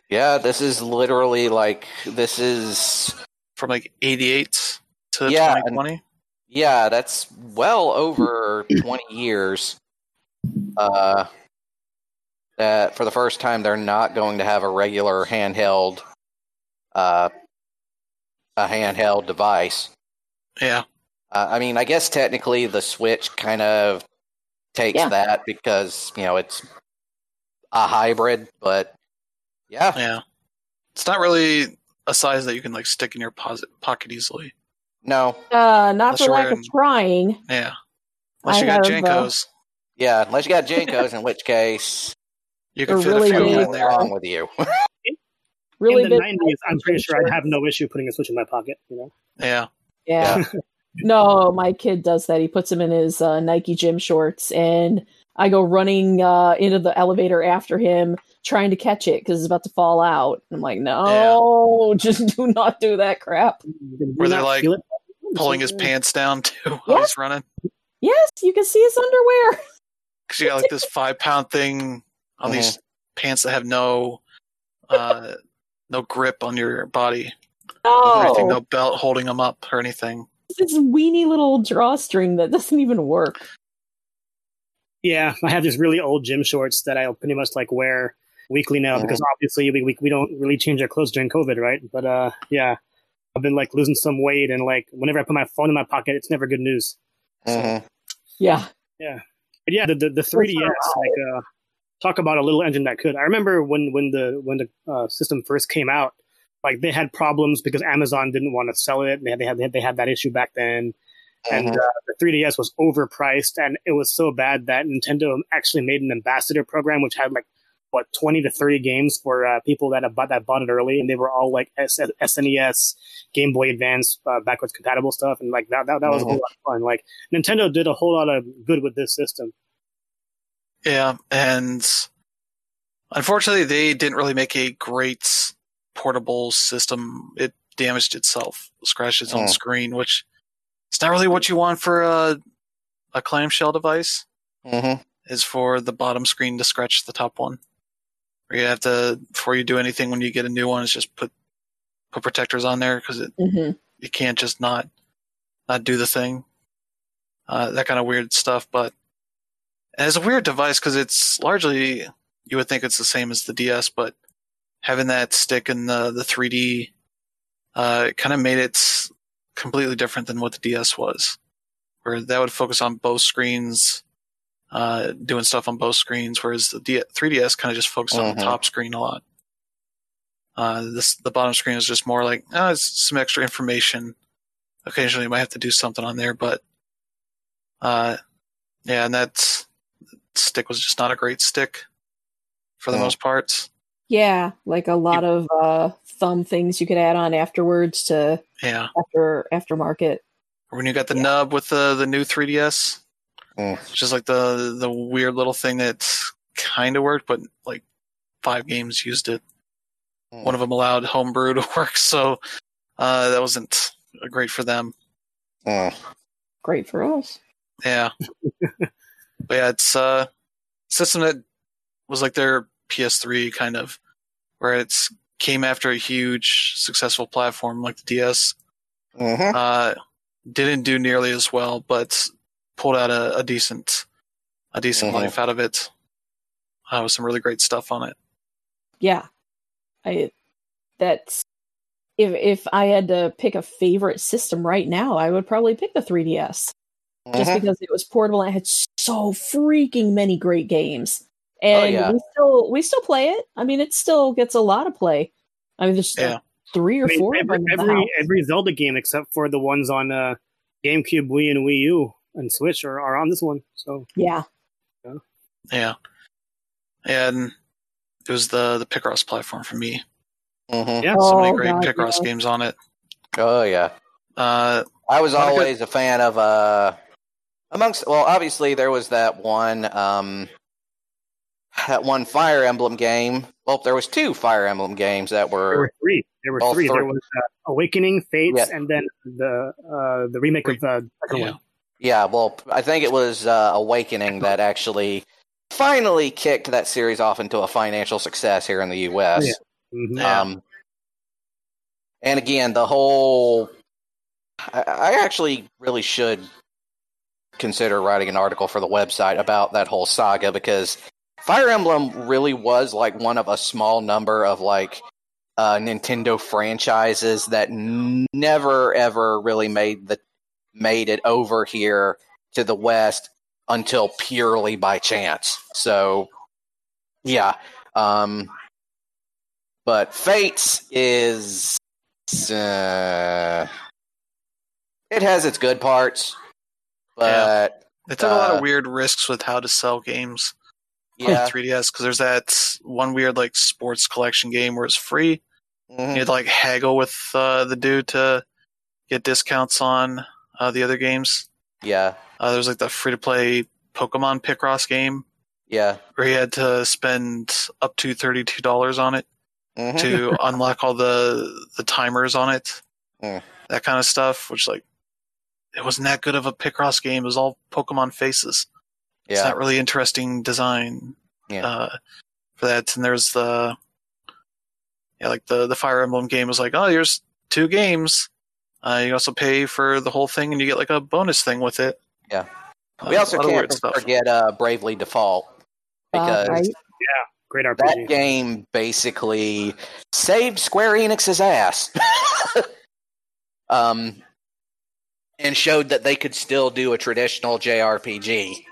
Yeah. This is literally like this is from like 88 to Yeah, and- 2020. Yeah. That's well over twenty years. Uh, that for the first time they're not going to have a regular handheld, uh, a handheld device. Yeah, Uh, I mean, I guess technically the Switch kind of takes Yeah. that because you know it's a hybrid, but yeah, yeah. It's not really a size that you can like stick in your pocket easily. No, Uh, not Unless for lack wearing- of trying. Yeah, unless I you got have, uh, yeah, unless you got JNCOs, in which case, you can Or fit really a few in there. wrong with you? [LAUGHS] Really in the 90s, I'm pretty sure I'd have no issue putting a Switch in my pocket. You know, Yeah, Yeah. [LAUGHS] no, my kid does that. He puts them in his uh, Nike gym shorts, and I go running uh, into the elevator after him, trying to catch it because it's about to fall out. I'm like, no, [LAUGHS] just do not do that crap. Do Were they, not like, feel it. Pulling his pants down too while Yeah. he's running Yes, you can see his underwear. [LAUGHS] because you got like this five pound thing on these Mm-hmm. pants that have no uh no grip on your body No, or anything, no belt holding them up or anything. this weeny little drawstring that doesn't even work. Yeah, I have these really old gym shorts that I'll pretty much like wear weekly now Mhm. because obviously we, we we don't really change our clothes during COVID, right? But uh, yeah, I've been like losing some weight and like whenever I put my phone in my pocket, it's never good news. Mhm. Yeah, Yeah, But yeah, the the, the 3ds like uh, talk about a little engine that could. I remember when when the when the uh, system first came out, like they had problems because Amazon didn't want to sell it. They had they had they had that issue back then, and Mhm. uh, the 3ds was overpriced, and it was so bad that Nintendo actually made an ambassador program which had like what 20 to 30 games for uh, people that have bought that bought it early, and they were all like S- SNES, Game Boy Advance, uh, backwards compatible stuff, and like that that, that was a whole lot of fun. Like Nintendo did a whole lot of good with this system. Yeah, and unfortunately, they didn't really make a great portable system. It damaged itself, scratched its own Oh. screen, which it's not really what you want for a a clamshell device. Mm-hmm. Is for the bottom screen to scratch the top one. You have to before you do anything when you get a new one, is just put put protectors on there because it hmm you can't just not not do the thing. Uh, that kind of weird stuff, but it's a weird device because it's largely you would think it's the same as the DS, but having that stick in the the 3D uh, kind of made it completely different than what the DS was, where that would focus on both screens, uh, doing stuff on both screens, whereas the D- 3DS kind of just focused on the Mhm. top screen a lot. Uh, this the bottom screen is just more like oh, it's some extra information. Occasionally, you might have to do something on there, but uh, yeah, and that stick was just not a great stick for the Oh. most part. Yeah, like a lot of uh, thumb things you could add on afterwards to Yeah, after aftermarket. when you got the nub with the the new 3DS, Mm. just like the the weird little thing that kind of worked, but like five games used it. Mm. One of them allowed homebrew to [LAUGHS] work, so uh, that wasn't great for them. Mm. Great for us. Yeah. [LAUGHS] but yeah, it's uh, a system that was like their PS3 kind of, where it's came after a huge successful platform like the DS. Mhm. Uh, didn't do nearly as well, but pulled out a, a decent, a decent Mhm. life out of it. Uh, with some really great stuff on it. Yeah, I that's if if I had to pick a favorite system right now, I would probably pick the 3DS just Mhm. because it was portable and it had so freaking many great games. And Oh, yeah. we still we still play it. I mean, it still gets a lot of play. I mean, there's Yeah. three or I mean, four of every them in the every, every Zelda game except for the ones on uh, GameCube, Wii, and Wii U and Switch are, are on this one. So Yeah, Yeah. And it was the the Picross platform for me. Mhm. yeah, So many Oh, great God, Picross yeah. games on it. Oh yeah. Uh, I was Lot of good- always a fan of uh amongst well obviously there was that one um that one Fire Emblem game. Well, there was two Fire Emblem games that there were were three. There were all three. There was uh, Awakening, Fates, Yeah. and then the uh, the remake of uh, the second yeah. one. Yeah, well, I think it was uh, Awakening [LAUGHS] that actually finally kicked that series off into a financial success here in the US. Yeah. Mhm. Um, and again, the whole. I, I actually really should consider writing an article for the website about that whole saga because Fire Emblem really was like one of a small number of like uh, Nintendo franchises that never ever really made the made it over here to the West until purely by chance. So, yeah. Um, but Fates is uh, it has its good parts, but They took a lot Uh, of weird risks with how to sell games on yeah, the 3DS because there's that one weird like sports collection game where it's free. mhm. You had to like haggle with uh, the dude to get discounts on uh, the other games. yeah, Uh, there's like the free to play Pokemon Picross game yeah. where you had to spend up to thirty two dollars on it mhm. to [LAUGHS] unlock all the the timers on it, Mm. that kind of stuff. Which like it wasn't that good of a Picross game. It was all Pokemon faces. It's yeah, not really interesting design Yeah. uh, for that. And there's the yeah, like the the Fire Emblem game was like, oh, here's two games. Uh, you also pay for the whole thing, and you get like a bonus thing with it. Yeah. Uh, we a also can't forget uh, Bravely Default Uh, because right? Great RPG. that game basically saved Square Enix's ass. [LAUGHS] um, and showed that they could still do a traditional JRPG.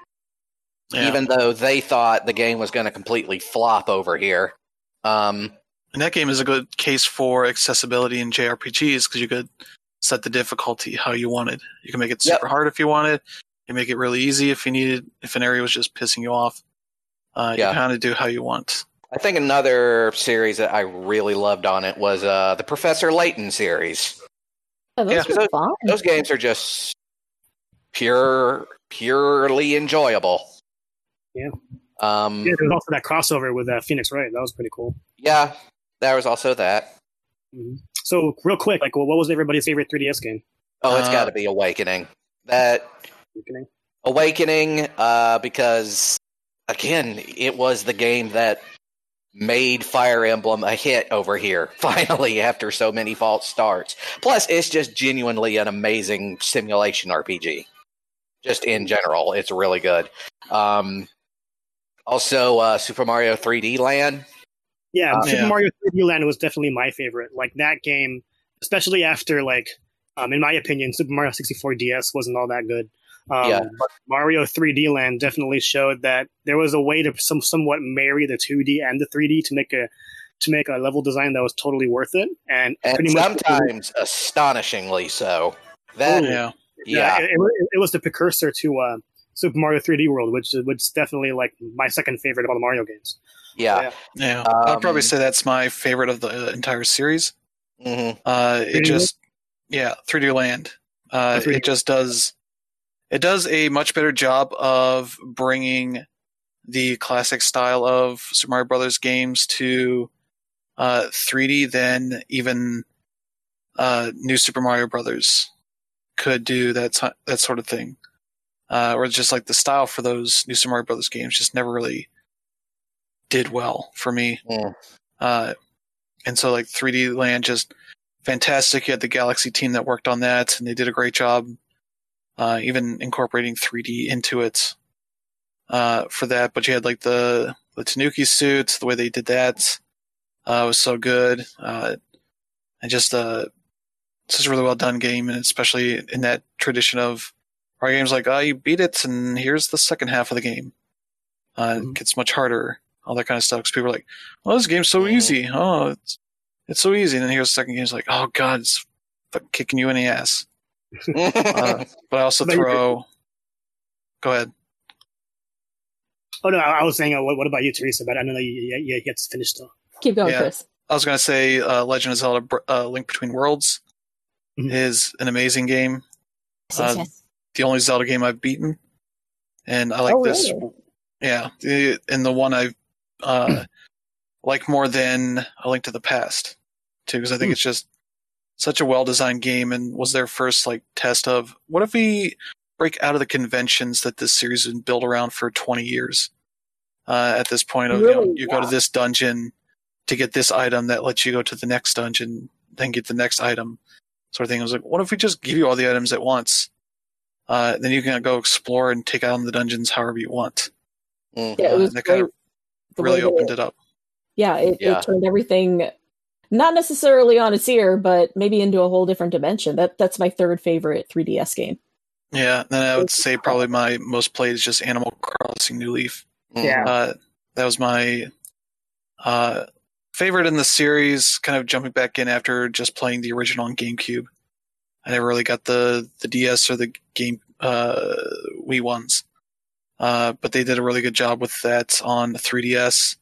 Yeah. even though they thought the game was going to completely flop over here. Um, and that game is a good case for accessibility in JRPGs because you could set the difficulty how you wanted. You can make it Yep. super hard if you wanted. You can make it really easy if you needed. If an area was just pissing you off, uh, Yeah. you kind of do how you want. I think another series that I really loved on it was uh, the Professor Layton series. Yeah, those Yeah, those- fun. Those games are just pure, purely enjoyable. Yeah. Um, Yeah, there was also that crossover with uh, Phoenix Wright. That was pretty cool. yeah, there was also that. hmm So, real quick, like, what was everybody's favorite 3DS game? Oh, it's Uh, got to be Awakening. That Awakening? Awakening, uh, because again, it was the game that made Fire Emblem a hit over here. [LAUGHS] Finally, after so many false starts. Plus, it's just genuinely an amazing simulation RPG. Just in general, it's really good. Um, also, uh, Super Mario 3D Land. Yeah, Uh, Super Yeah. Mario 3D Land was definitely my favorite. Like that game, especially after like, um, in my opinion, Super Mario 64 DS wasn't all that good. Um, Yeah. But Mario 3D Land definitely showed that there was a way to some somewhat marry the 2D and the 3D to make a to make a level design that was totally worth it. And, And pretty much sometimes astonishingly so. That, Oh, Yeah, yeah. it, it, was- it was the precursor to uh, Super Mario 3D World, which is which is definitely like my second favorite of all the Mario games. yeah. yeah. I'd probably Um, say that's my favorite of the uh, entire series. hmm Uh, it 3D just, yeah, 3D Land. Uh, Oh, 3D it just does, it does a much better job of bringing the classic style of Super Mario Brothers games to uh, 3D than even uh, New Super Mario Brothers could do that ti- that sort of thing. Uh, or just like the style for those New Super Mario Brothers games just never really did well for me. Mm. Uh, and so like 3D Land just fantastic. You had the Galaxy team that worked on that, and they did a great job, uh, even incorporating 3D into it uh, for that. But you had like the the Tanuki suits, the way they did that uh, was so good, uh, and just uh, it's just a really well done game, and especially in that tradition of our games like, oh, you beat it, and here's the second half of the game. Uh, Mhm. It gets much harder, all that kind of stuff. Because people are like, "Oh, this game's so Mhm. easy. Oh, it's it's so easy." And then here's the second game. It's like, "Oh God, it's fucking kicking you in the ass." [LAUGHS] Uh, but I also But throw. Go ahead. Oh no, I I was saying, uh, what, what about you, Teresa? But I know that you, you, you get to finish though. Keep going, Yeah. Chris. I was going to say uh, Legend of Zelda: uh, Link Between Worlds Mhm. is an amazing game. Yes, Uh, yes. The only Zelda game I've beaten, and I like Oh, this. really? Yeah, and the one I uh, [CLEARS THROAT] like more than A Link to the Past, too, because I think Hmm. it's just such a well-designed game, and was their first like test of what if we break out of the conventions that this series has been built around for 20 years. Uh, at this point of you, know, Really? you go to this dungeon to get this item that lets you go to the next dungeon, then get the next item, sort of thing. I was like, what if we just give you all the items at once? Uh, then you can go explore and take out the dungeons however you want. Mhm. Yeah, it Uh, was that kind of the really opened it up. yeah, it, Yeah. it turned everything not necessarily on its ear, but maybe into a whole different dimension. That that's my third favorite 3DS game. Yeah, then I would say probably my most played is just Animal Crossing New Leaf. Mhm. Yeah. Uh, that was my uh, favorite in the series. Kind of jumping back in after just playing the original on GameCube. I never really got the the DS or the game uh, Wii ones, uh, but they did a really good job with that on 3DS.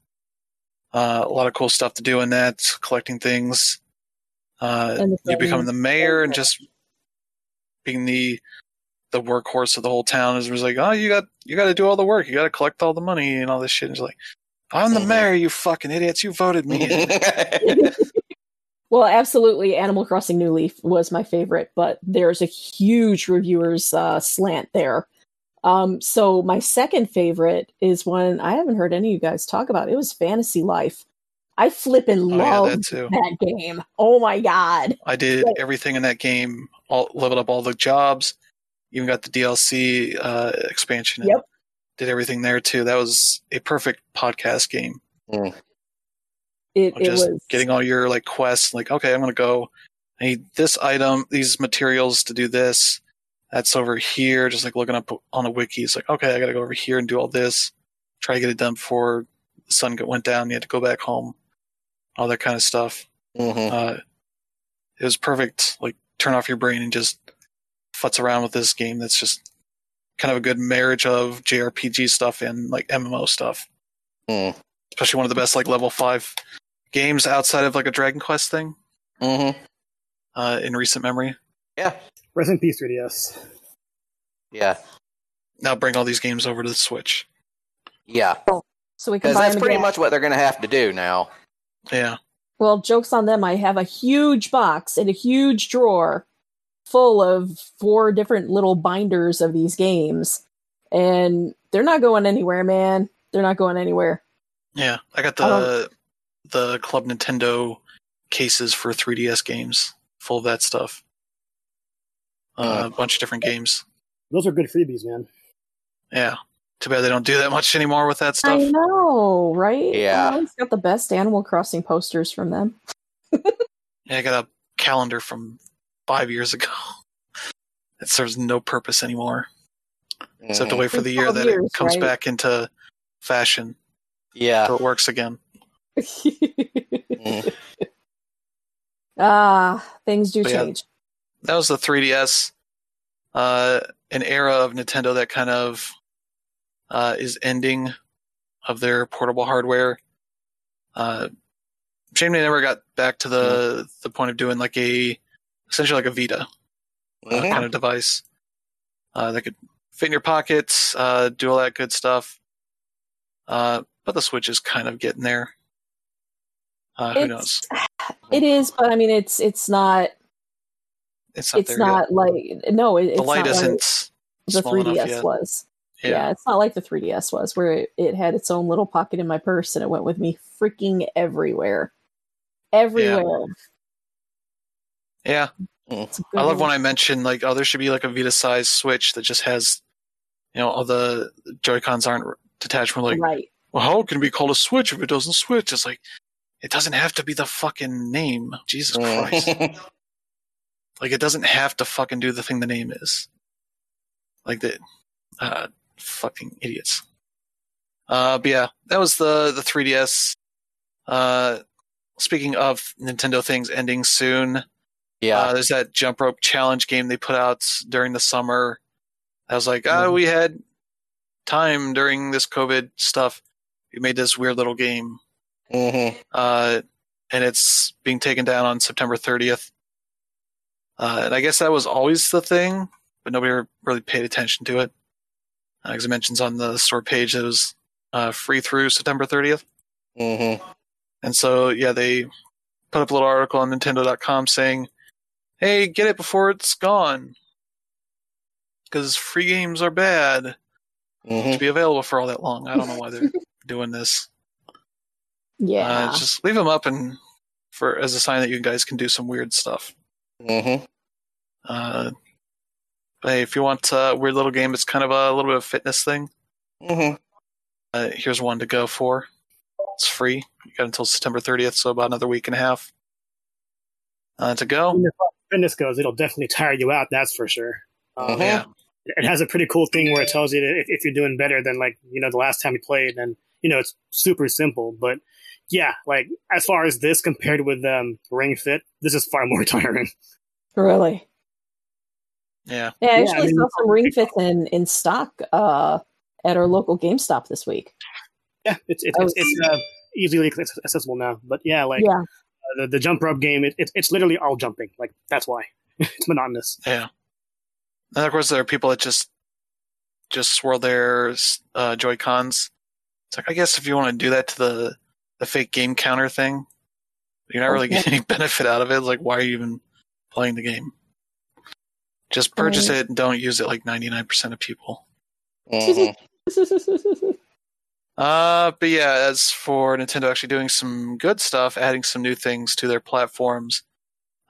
Uh, a lot of cool stuff to do in that, collecting things. Uh, you becoming the mayor and just being the the workhorse of the whole town. Is was like, oh, you got you got to do all the work. You got to collect all the money and all this shit. And it's like, I'm the mayor. You fucking idiots. You voted me. [LAUGHS] [LAUGHS] In." Well, absolutely, Animal Crossing New Leaf was my favorite, but there's a huge reviewers uh, slant there. Um, so my second favorite is one I haven't heard any of you guys talk about. It was Fantasy Life. I flippin' oh yeah, love that that game. Oh my god! I did Right. everything in that game. All leveled up all the jobs. Even got the DLC uh, expansion. Yep. Did everything there too. That was a perfect podcast game. It, of it just was getting all your like quests like okay i'm gonna go i need this item these materials to do this that's over here. Just like looking up on the wiki, it's like okay, I got to go over here and do all this, try to get it done before the sun got- went down. You had to go back home, all that kind of stuff. Mhm. Uh, it was perfect. Like turn off your brain and just futz around with this game. That's just kind of a good marriage of JRPG stuff and like MMO stuff. Mm. Especially one of the best like level five games outside of like a Dragon Quest thing Mhm. uh, in recent memory. Yeah. Rest in peace, 3DS. Yeah. Now bring all these games over to the Switch. Yeah. So we can Because that's pretty again. much what they're going to have to do now. Yeah, Well, jokes on them. I have a huge box and a huge drawer full of four different little binders of these games, and they're not going anywhere, man. They're not going anywhere. yeah. I got I the the Club Nintendo cases for 3DS games, full of that stuff. Uh, Uh. a bunch of different games. Those are good freebies, man. Yeah. Too bad they don't do that much anymore with that stuff. I know, right? Yeah. I always got the best Animal Crossing posters from them. [LAUGHS] Yeah, I got a calendar from five years ago. [LAUGHS] It serves no purpose anymore, except to Mhm. wait for the year that years, it comes right? back into fashion Yeah. so it works again. [LAUGHS] Ah, things do But yeah. change. That was the 3DS, uh, an era of Nintendo that kind of uh, is ending of their portable hardware. Uh, shame they never got back to the the point of doing like a essentially like a Vita uh, Mhm. kind of device uh, that could fit in your pockets, uh, do all that good stuff. Uh, but the Switch is kind of getting there. Uh, who It's- knows? It is, but I mean, it's it's not. It's not It's not like no. It, yet. it's The light not like isn't the 3DS yet. was. Yeah. Yeah. it's not like the 3DS was, where it, it had its own little pocket in my purse and it went with me freaking everywhere. Everywhere. yeah. It's a I love when I mention like, oh, there should be like a Vita size Switch that just has, you know, all the Joy Cons aren't detached. We're like, right. well, how can it be called a Switch if it doesn't switch? It's like, it doesn't have to be the fucking name. Jesus Christ. Mhm. [LAUGHS] Like, it doesn't have to fucking do the thing the name is. Like the, uh, fucking idiots. Uh, but yeah, that was the the 3DS. Uh, speaking of Nintendo things ending soon, yeah. Uh, there's that jump rope challenge game they put out during the summer. I was like, oh, we had time during this COVID stuff. We made this weird little game, Mhm. uh, and it's being taken down on September 30th. Uh, and I guess that was always the thing, but nobody really paid attention to it. Uh, As it mentions on the store page, that it was uh, free through September 30th. Mhm. And so, yeah, they put up a little article on Nintendo.com saying, hey, get it before it's gone. Because free games are bad to Mhm. be available for all that long. I don't know why they're [LAUGHS] doing this. Yeah. Uh, just leave them up and for as a sign that you guys can do some weird stuff. Mhm. Uh, hey, if you want a weird little game, it's kind of a little bit of a fitness thing. Mhm. Uh, here's one to go for. It's free. You got until September 30th, so about another week and a half uh, to go. Fitness goes, it'll definitely tire you out. That's for sure. Um, Mhm. Yeah. It has a pretty cool thing where it tells you that if, if you're doing better than like you know the last time you played, then you know it's super simple. But yeah, like as far as this compared with um, Ring Fit, this is far more [LAUGHS] tiring. really. Yeah. Yeah, I Yeah, actually I mean- saw some Ring Fits in, in stock uh, at our local GameStop this week. Yeah, it's it's I it's, was- it's uh, easily accessible now. But yeah, like yeah. uh, the the jump rope game, it, it's it's literally all jumping. Like that's why [LAUGHS] it's monotonous. Yeah. And of course, there are people that just just swirl their uh, Joy Cons. It's like I guess if you want to do that to the the fake game counter thing, you're not really getting any [LAUGHS] benefit out of it. Like, why are you even playing the game? Just purchase it and don't use it like 99% of people. Mhm. [LAUGHS] Uh, but yeah, as for Nintendo actually doing some good stuff, adding some new things to their platforms,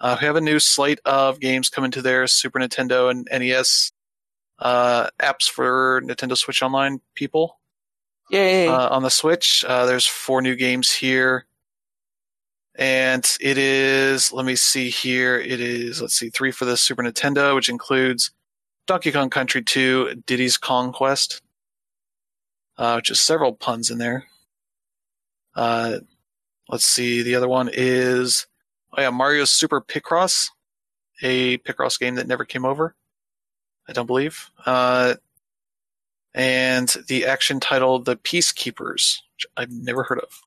uh, we have a new slate of games coming to their Super Nintendo and NES uh, apps for Nintendo Switch Online people Yay. uh, on the Switch. Uh, there's four new games here. And it is, let me see here, it is, let's see, three for the Super Nintendo, which includes Donkey Kong Country 2 Diddy's Kong Quest, uh, which is several puns in there. Uh, let's see, the other one is oh yeah, Mario Super Picross, a Picross game that never came over. I don't believe. Uh, and the action title The Peacekeepers, which I've never heard of.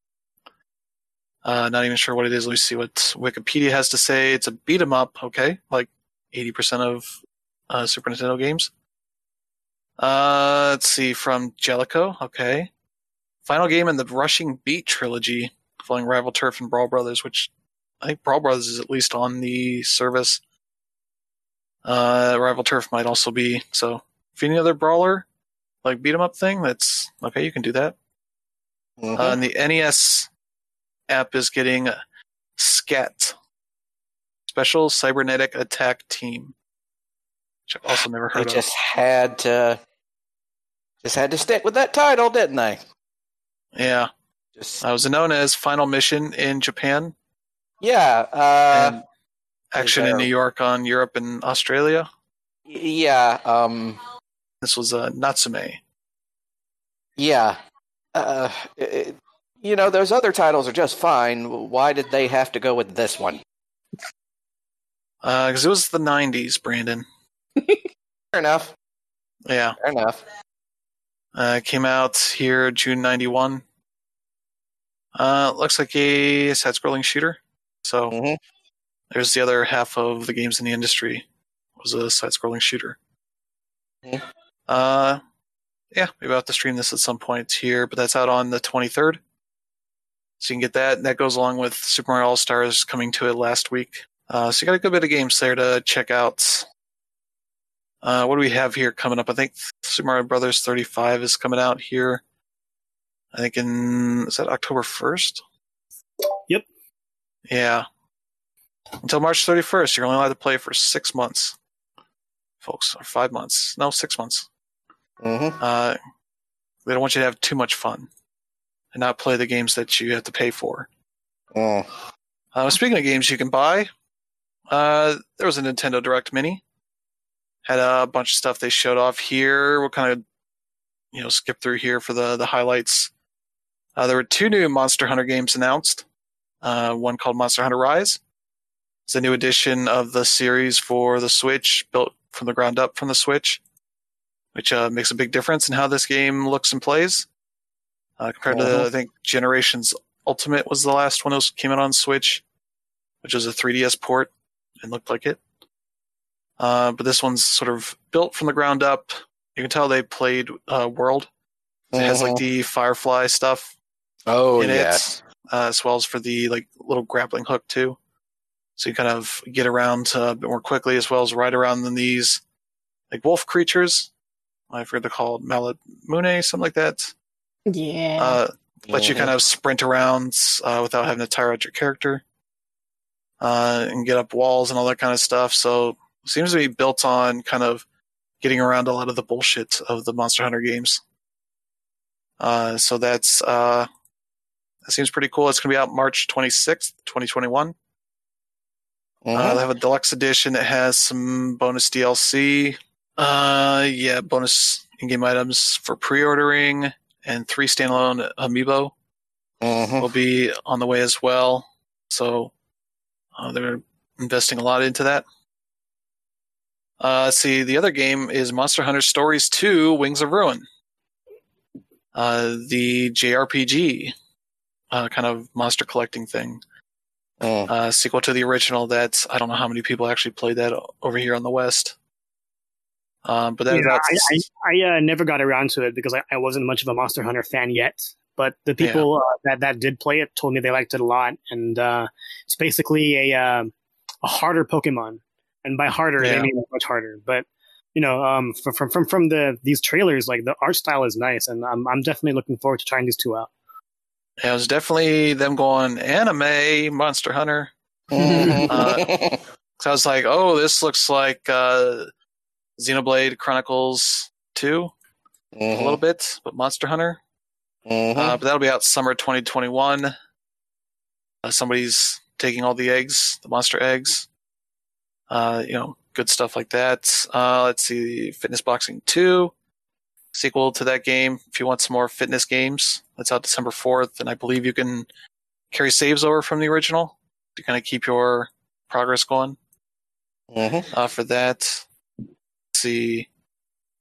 Uh, not even sure what it is. Let me see what Wikipedia has to say. It's a beat 'em up, okay, like 80% of uh, Super Nintendo games. Uh, let's see, from Jaleco, okay. Final game in the Rushing Beat trilogy, following Rival Turf and Brawl Brothers, which I think Brawl Brothers is at least on the service. Uh, Rival Turf might also be. So, if any other brawler, like beat 'em up thing, that's okay. You can do that. Mhm. Uh, and the NES app is getting SCAT, Special Cybernetic Attack Team, which I've also never they heard just had to just had to stick with that title, didn't they? Yeah, Just uh, it was known as Final Mission in Japan yeah, uh, Action in New York on Europe and Australia. yeah, um, This was uh, Natsume. yeah. Uh, it, you know, those other titles are just fine. Why did they have to go with this one? Because Uh, it was the 90s, Brandon. [LAUGHS] Fair enough. Yeah. Fair enough. Uh, came out here June 91. Uh, looks like a side scrolling shooter. So hmm there's the other half of the games in the industry was a side scrolling shooter. Mhm. Uh, yeah, maybe I'll have to stream this at some point here, but that's out on the 23rd. So you can get that. And that goes along with Super Mario All Stars coming to it last week. Uh, so you got a good bit of games there to check out. Uh, what do we have here coming up? I think Super Mario Brothers 35 is coming out here. I think in is that October 1st? Yep. Yeah. Until March 31st, you're only allowed to play for six months, folks, or five months. No, six months. Hmm Uh, they don't want you to have too much fun and not play the games that you have to pay for. Mm. Uh, speaking of games you can buy, uh, there was a Nintendo Direct Mini. Had a bunch of stuff they showed off here. We'll kind of, you know, skip through here for the the highlights. Uh, there were two new Monster Hunter games announced. Uh, one called Monster Hunter Rise. It's a new edition of the series for the Switch, built from the ground up from the Switch, which uh, makes a big difference in how this game looks and plays. Uh, compared to, Mhm. I think, Generations Ultimate was the last one that came out on Switch, which was a 3DS port and looked like it. Uh, but this one's sort of built from the ground up. You can tell they played uh, World. It has like Mhm. the Firefly stuff oh in yes. it, uh, as well as for the like little grappling hook too. So you kind of get around uh, a bit more quickly, as well as ride around in these like wolf creatures. I forget they're called Mallet Malamune, something like that. Yeah. Uh, let you Mhm. kind of sprint around uh, without having to tire out your character uh, and get up walls and all that kind of stuff. So it seems to be built on kind of getting around a lot of the bullshit of the Monster Hunter games. Uh, so that's uh, that seems pretty cool. It's going to be out March 26th, 2021. Uh, they have a deluxe edition that has some bonus DLC. Uh, yeah, bonus in-game items for pre-ordering and three standalone amiibo Mhm. will be on the way as well. So uh, they're investing a lot into that. Uh, see, the other game is Monster Hunter Stories 2 Wings of Ruin. Uh, the JRPG uh, kind of monster collecting thing. Mm. Uh, sequel to the original that's, I don't know how many people actually played that over here on the West. Um, but that, Yeah, that's, I, I, I uh, never got around to it because I, I wasn't much of a Monster Hunter fan yet. But the people uh, that that did play it told me they liked it a lot, and uh, it's basically a uh, a harder Pokemon. And by harder, Yeah. they mean much harder. But you know, um, from from from from the these trailers, like the art style is nice, and I'm I'm definitely looking forward to trying these two out. it was definitely them going anime Monster Hunter. [LAUGHS] Uh, So I was like, oh, this looks like uh, Xenoblade Chronicles 2 a Mhm. little bit, but Monster Hunter. Mhm. Uh, but that'll be out summer 2021. Uh, somebody's taking all the eggs, the monster eggs. Uh, you know, good stuff like that. Uh, let's see, Fitness Boxing 2, sequel to that game. If you want some more fitness games, that's out December 4th, and I believe you can carry saves over from the original to kind of keep your progress going. Mm-hmm. Uh, for that, see,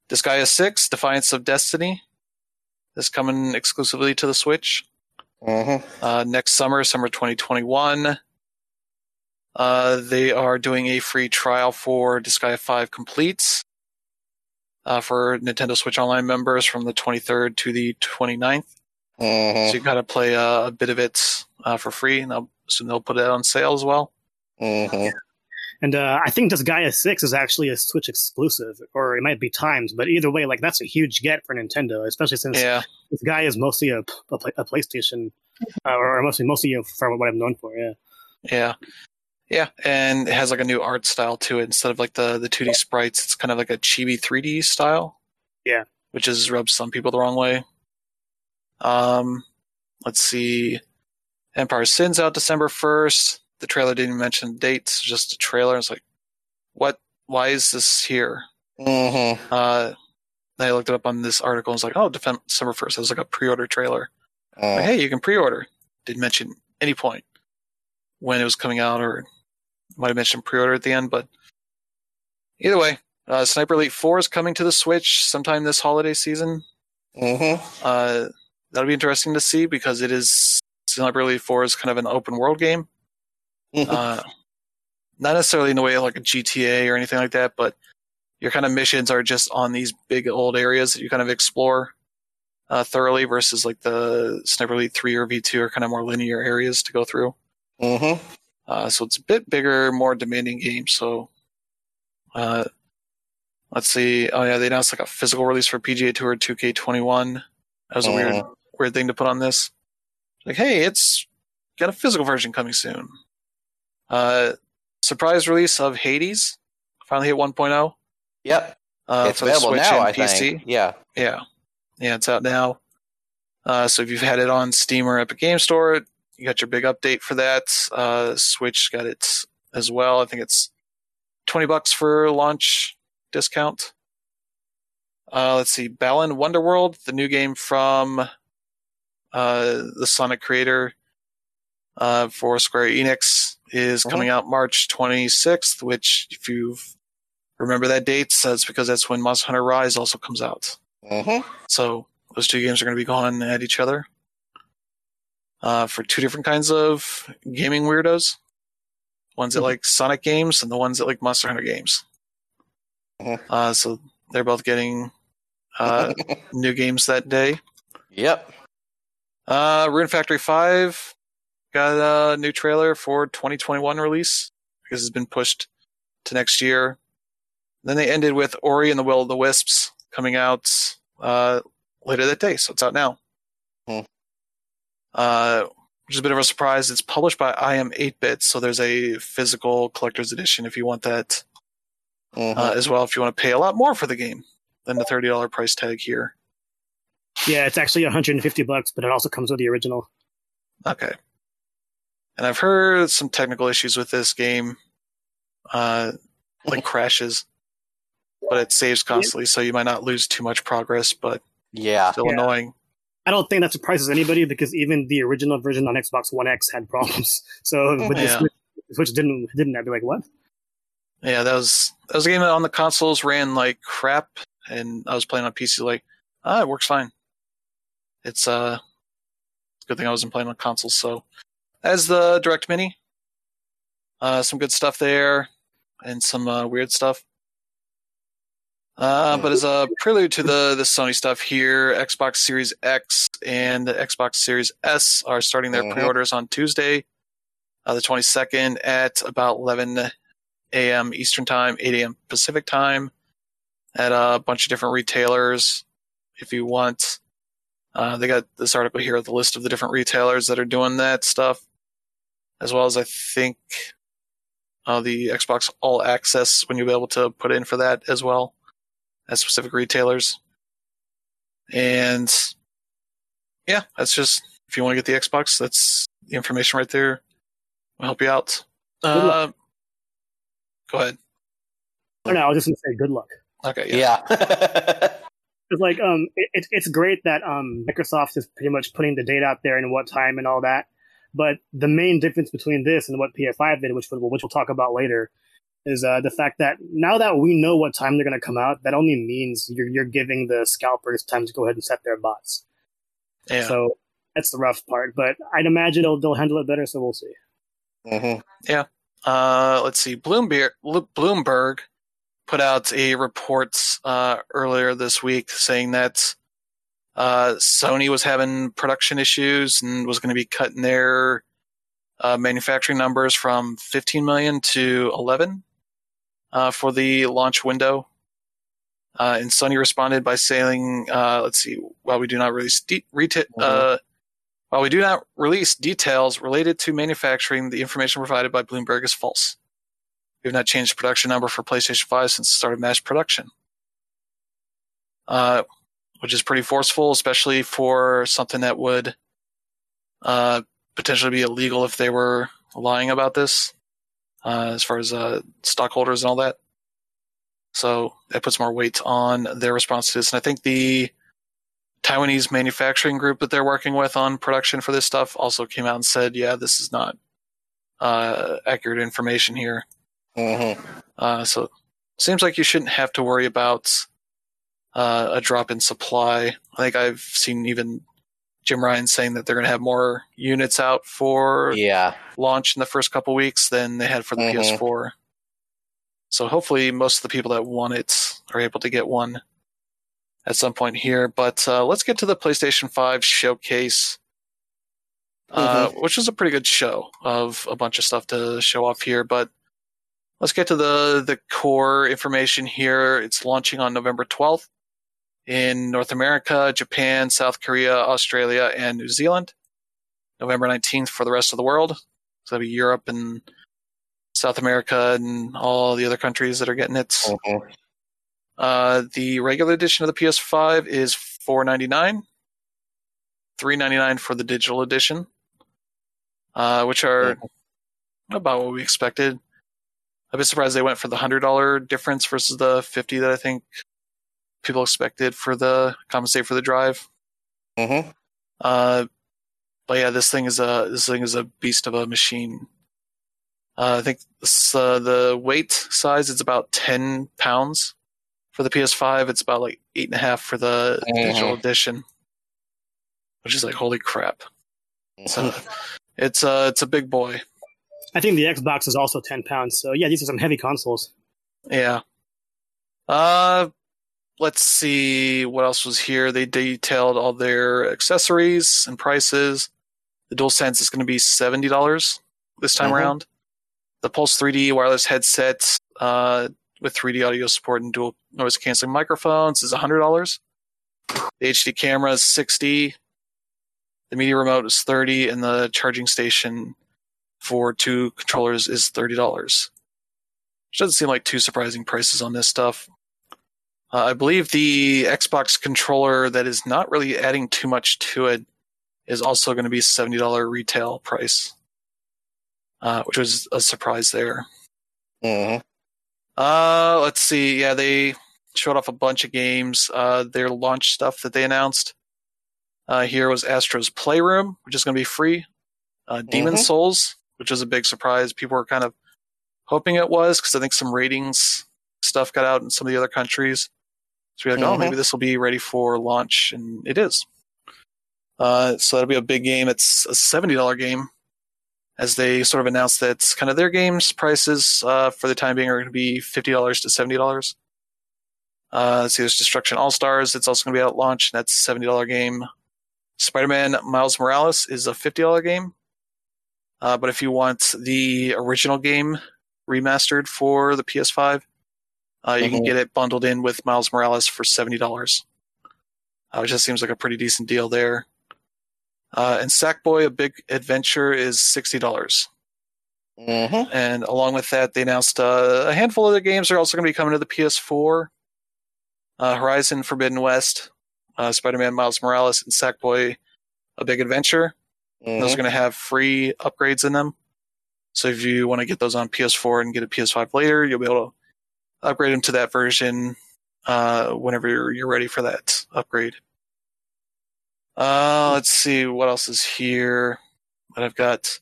Disgaea 6, Defiance of Destiny, is coming exclusively to the Switch. Mm-hmm. Uh, next summer, summer 2021. Uh, they are doing a free trial for Disgaea 5 Completes uh, for Nintendo Switch Online members from the 23rd to the 29th. Mm-hmm. So you've got to play uh, a bit of it uh, for free, and I'll assume they'll put it on sale as well. Mm-hmm. And uh, I think Disgaea 6 is actually a Switch exclusive, or it might be timed, but either way, like that's a huge get for Nintendo, especially since Yeah, Disgaea is mostly a, a, a PlayStation, uh, or mostly mostly for what I'm known for. Yeah, yeah, yeah, and it has like a new art style to it. Instead of like the the 2D sprites, it's kind of like a chibi 3D style. Yeah. which has rubbed some people the wrong way. Um, let's see, Empire Sins out December 1st. The trailer didn't even mention dates, just a trailer. It's like, what? Why is this here? Mm-hmm. Uh, I looked it up on this article. and was like, oh, December 1st. It was like a pre-order trailer. Like, hey, you can pre-order. Didn't mention any point when it was coming out, or might have mentioned pre-order at the end. But either way, uh, Sniper Elite 4 is coming to the Switch sometime this holiday season. Mm-hmm. Uh, that'll be interesting to see because it is Sniper Elite 4 is kind of an open world game. Uh, not necessarily in the way of like a GTA or anything like that, but your kind of missions are just on these big old areas that you kind of explore uh, thoroughly versus like the Sniper Elite 3 or V2 are kind of more linear areas to go through. mm-hmm. Uh, so it's a bit bigger, more demanding game. So, uh, let's see. Oh yeah, they announced like a physical release for PGA Tour 2K21. That was a weird, Mhm. weird thing to put on this. Like, hey, it's got a physical version coming soon. Uh, surprise release of Hades finally hit 1.0. Yep. Uh, it's available now, I PC. think. Yeah. Yeah, yeah, it's out now. Uh, so if you've had it on Steam or Epic Game Store, you got your big update for that. Uh, Switch got it as well. I think it's twenty bucks for launch discount. Uh, let's see, Balan Wonderworld, the new game from uh, the Sonic creator uh, for Square Enix, is Mhm. coming out March twenty sixth. Which, if you remember that date, that's because that's when Monster Hunter Rise also comes out. Mm-hmm. So those two games are going to be going at each other uh, for two different kinds of gaming weirdos. Ones that Mhm. like Sonic games and the ones that like Monster Hunter games. Mhm. Uh, so they're both getting uh, [LAUGHS] new games that day. Yep. Uh, Rune Factory 5 got a new trailer for 2021 release because it's been pushed to next year. Then they ended with Ori and the Will of the Wisps coming out uh, later that day, so it's out now. Hmm. Uh, which is a bit of a surprise. It's published by iam8bit, so there's a physical collector's edition if you want that Mhm. uh, as well. If you want to pay a lot more for the game than the $30 price tag here. yeah, it's actually 150 bucks, but it also comes with the original. Okay. And I've heard some technical issues with this game, uh, like crashes, but it saves constantly, so you might not lose too much progress, but yeah. still Yeah. annoying. I don't think that surprises anybody because even the original version on Xbox One X had problems. [LAUGHS] So with Yeah. the Switch, Switch didn't didn't have to like what? Yeah, that was that was a game that on the consoles ran like crap, and I was playing on PC like, ah, it works fine. It's uh, it's a good thing I wasn't playing on consoles. So, as the Direct Mini, uh, some good stuff there, and some uh, weird stuff. Uh, but as a prelude to the the Sony stuff here, Xbox Series X and the Xbox Series S are starting their Mhm. pre-orders on Tuesday, uh, the 22nd at about 11 a.m. Eastern Time, 8 a.m. Pacific Time, at a bunch of different retailers. If you want, uh, they got this article here, the list of the different retailers that are doing that stuff, as well as I think uh, the Xbox All Access when you'll be able to put in for that as well at specific retailers. And yeah, that's just if you want to get the Xbox, that's the information right there. I'll help you out. Good luck. Uh, go ahead. I don't. I was just gonna say good luck. Okay, yeah. Yeah. [LAUGHS] It's like um, it, it's it's great that um Microsoft is pretty much putting the date out there and what time and all that. But the main difference between this and what PS5 did, which we'll, which we'll talk about later, is uh, the fact that now that we know what time they're going to come out, that only means you're you're giving the scalpers time to go ahead and set their bots. yeah. So that's the rough part. But I'd imagine they'll they'll handle it better. So we'll see. Mhm. Yeah. Uh, let's see. Bloomberg, Bloomberg put out a report uh, earlier this week saying that uh, Sony was having production issues and was going to be cutting their uh, manufacturing numbers from 15 million to 11 uh, for the launch window. Uh, and Sony responded by saying, uh, "Let's see. While we do not release de- reta- uh, while we do not release details related to manufacturing, the information provided by Bloomberg is false. We have not changed the production number for PlayStation 5 since the start of mass production. Uh, which is pretty forceful, especially for something that would uh, potentially be illegal if they were lying about this, uh, as far as uh, stockholders and all that. So that puts more weight on their response to this. And I think the Taiwanese manufacturing group that they're working with on production for this stuff also came out and said, yeah, this is not uh, accurate information here. Mhm. Uh, so seems like you shouldn't have to worry about uh, a drop in supply. I think I've seen even Jim Ryan saying that they're going to have more units out for Yeah. launch in the first couple weeks than they had for the Mhm. PS4. So hopefully, most of the people that want it are able to get one at some point here. But uh, let's get to the PlayStation 5 showcase, uh, which was a pretty good show of a bunch of stuff to show off here. But let's get to the the core information here. It's launching on November 12th in North America, Japan, South Korea, Australia, and New Zealand. November 19th for the rest of the world. So that'll be Europe and South America and all the other countries that are getting it. Mhm. Uh, the regular edition of the PS5 is four ninety nine, three ninety nine for the digital edition, uh, which are about what we expected. I've been surprised they went for the hundred dollar difference versus the fifty that I think people expected for the compensate for the drive. Mhm. Uh, but yeah, this thing is a this thing is a beast of a machine. Uh, I think this, uh, the weight size is about ten pounds for the PS5. It's about like eight and a half for the digital edition, which is like holy crap. So it's uh it's a big boy. I think the Xbox is also ten pounds. So yeah, these are some heavy consoles. Yeah. Uh, let's see what else was here. They detailed all their accessories and prices. The DualSense is going to be seventy dollars this time Mhm. around. The Pulse 3D wireless headset uh, with 3D audio support and dual noise canceling microphones is hundred dollars. The HD camera is sixty. The media remote is thirty, and the charging station for two controllers is thirty dollars which doesn't seem like too surprising prices on this stuff. Uh, I believe the Xbox controller that is not really adding too much to it is also going to be seventy dollar retail price, uh, which was a surprise there. Mhm. Uh, let's see. Yeah, they showed off a bunch of games. Uh, their launch stuff that they announced. Uh, here was Astro's Playroom, which is going to be free. Uh, Demon Mhm. Souls, which was a big surprise. People were kind of hoping it was because I think some ratings stuff got out in some of the other countries. So we're like, oh, Mhm. maybe this will be ready for launch, and it is. Uh, so that'll be a big game. It's a seventy dollar game, as they sort of announced that kind of their games prices uh, for the time being are going to be fifty dollars to seventy dollars. Uh, let's see, there's Destruction All Stars. It's also going to be at launch. and That's a seventy dollar game. Spider Man Miles Morales is a fifty dollar game. Uh, but if you want the original game remastered for the PS5, uh, you can Mhm. get it bundled in with Miles Morales for seventy dollars, uh, which just seems like a pretty decent deal there. Uh, and Sackboy: A Big Adventure is sixty dollars, Mhm. and along with that, they announced uh, a handful of other games are also going to be coming to the PS4. Uh, Horizon Forbidden West, uh, Spider-Man Miles Morales, and Sackboy: A Big Adventure. Those are Mhm. going to have free upgrades in them. So if you want to get those on PS4 and get a PS5 later, you'll be able to upgrade them to that version uh, whenever you're, you're ready for that upgrade. Uh, let's see what else is here that I've got.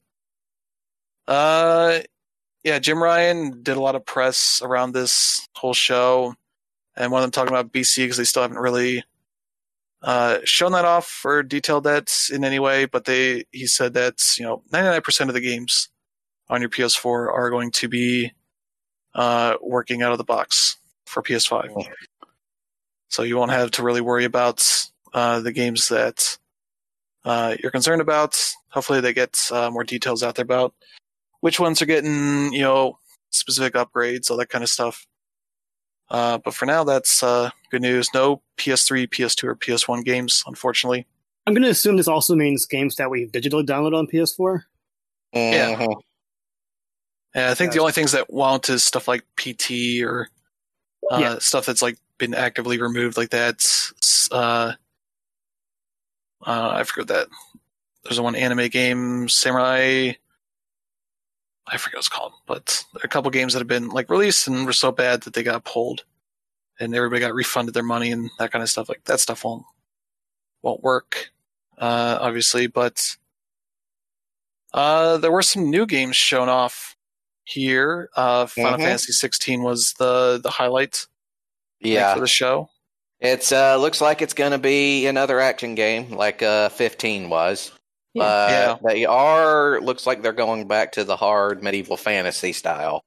Uh, yeah, Jim Ryan did a lot of press around this whole show, and one of them talking about BC because they still haven't really uh, shown that off or detailed that in any way. But they, he said that you know, 99% of the games on your PS4 are going to be uh, working out of the box for PS5. So you won't have to really worry about uh, the games that uh, you're concerned about. Hopefully, they get uh, more details out there about which ones are getting, you know, specific upgrades, all that kind of stuff. Uh, but for now, that's uh, good news. No PS3, PS2, or PS1 games, unfortunately. I'm going to assume this also means games that we've digitally downloaded on PS4. Yeah. Mhm. And I think the only things that won't is stuff like PT or uh, Yeah. stuff that's like been actively removed, like that. Uh, uh, I forget that. There's one anime game, Samurai. I forget what it's called, but a couple games that have been like released and were so bad that they got pulled, and everybody got refunded their money and that kind of stuff. Like that stuff won't won't work, uh, obviously. But uh, there were some new games shown off here. Uh, Final Mhm. Fantasy 16 was the the highlight Yeah, for the show. it's uh looks like it's going to be another action game like uh 15 was. Yeah. But they are looks like they're going back to the hard medieval fantasy style.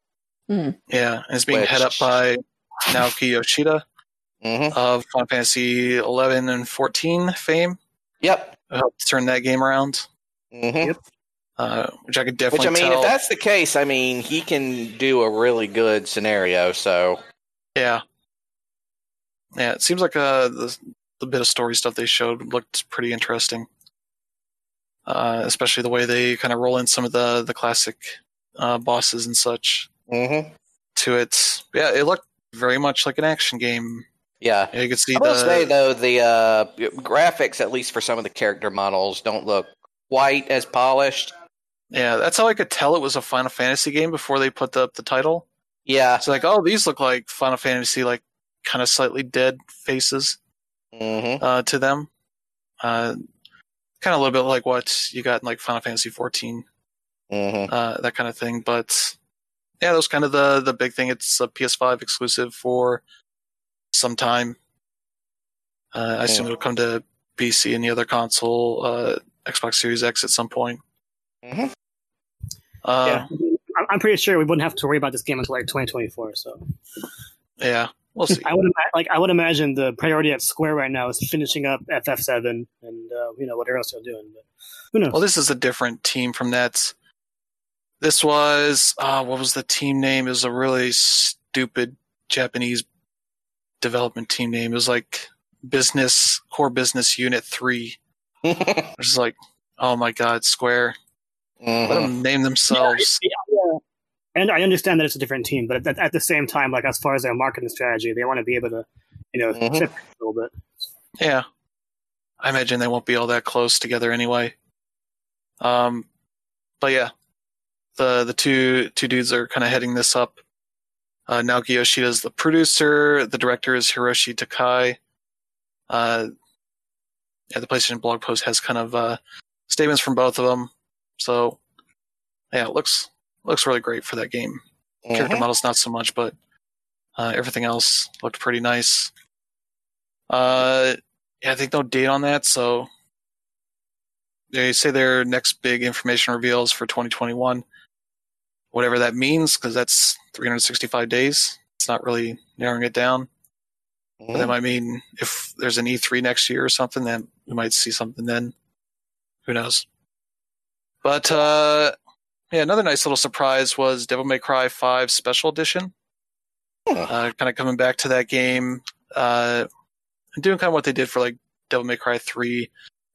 Yeah, and it's being Which- head up by Naoki Yoshida hmm of Final Fantasy 11 and 14 fame. Yep. helped turn that game around, hmm Yep. uh, which I could definitely. Which I mean, tell. if that's the case, I mean, he can do a really good scenario. So yeah, yeah, it seems like uh, the the bit of story stuff they showed looked pretty interesting. Uh, especially the way they kind of roll in some of the the classic uh, bosses and such hmm to it. Yeah, it looked very much like an action game. yeah. You could see I will the say though, the uh, graphics, at least for some of the character models, don't look quite as polished. yeah. That's how I could tell it was a Final Fantasy game before they put up the title. Yeah. It's like, oh, these look like Final Fantasy, like kind of slightly dead faces hmm uh, to them. Uh, kind of a little bit like what you got in like Final Fantasy 14, hmm uh, that kind of thing. But yeah, that was kind of the the big thing. It's a PS5 exclusive for some time. Uh, I assume Yeah. it'll come to PC and the other console, uh, Xbox Series X at some point. hmm Uh, yeah, I'm- I'm pretty sure we wouldn't have to worry about this game until like 2024. So yeah, we'll see. I would ima- like I would imagine the priority at Square right now is finishing up FF7 and uh, you know whatever else they're doing. But who knows? Well, this is a different team from that. This was uh, what was the team name? It was a really stupid Japanese development team name. It was like Business Core Business Unit Three. [LAUGHS] It's just like, oh my god, Square. Let Mhm. them name themselves. Yeah, yeah. And I understand that it's a different team, but at, at the same time, like as far as their marketing strategy, they want to be able to, you know, Mhm. tip a little bit. Yeah, I imagine they won't be all that close together anyway. Um, but yeah, the the two two dudes are kind of heading this up. Uh, Naoki Yoshida is the producer. The director is Hiroshi Takai. Uh, yeah, the PlayStation blog post has kind of uh, statements from both of them. So yeah, it looks looks really great for that game. Character Mhm. models not so much, but uh, everything else looked pretty nice. Uh, yeah, I think no date on that, so they say their next big information reveals for 2021. Whatever that means, because that's 365 days. It's not really narrowing it down. But that Mhm. might mean if there's an E3 next year or something, then we might see something then. Who knows? But uh, yeah, another nice little surprise was Devil May Cry 5 Special Edition. Uh, kind of coming back to that game uh, and doing kind of what they did for like Devil May Cry 3,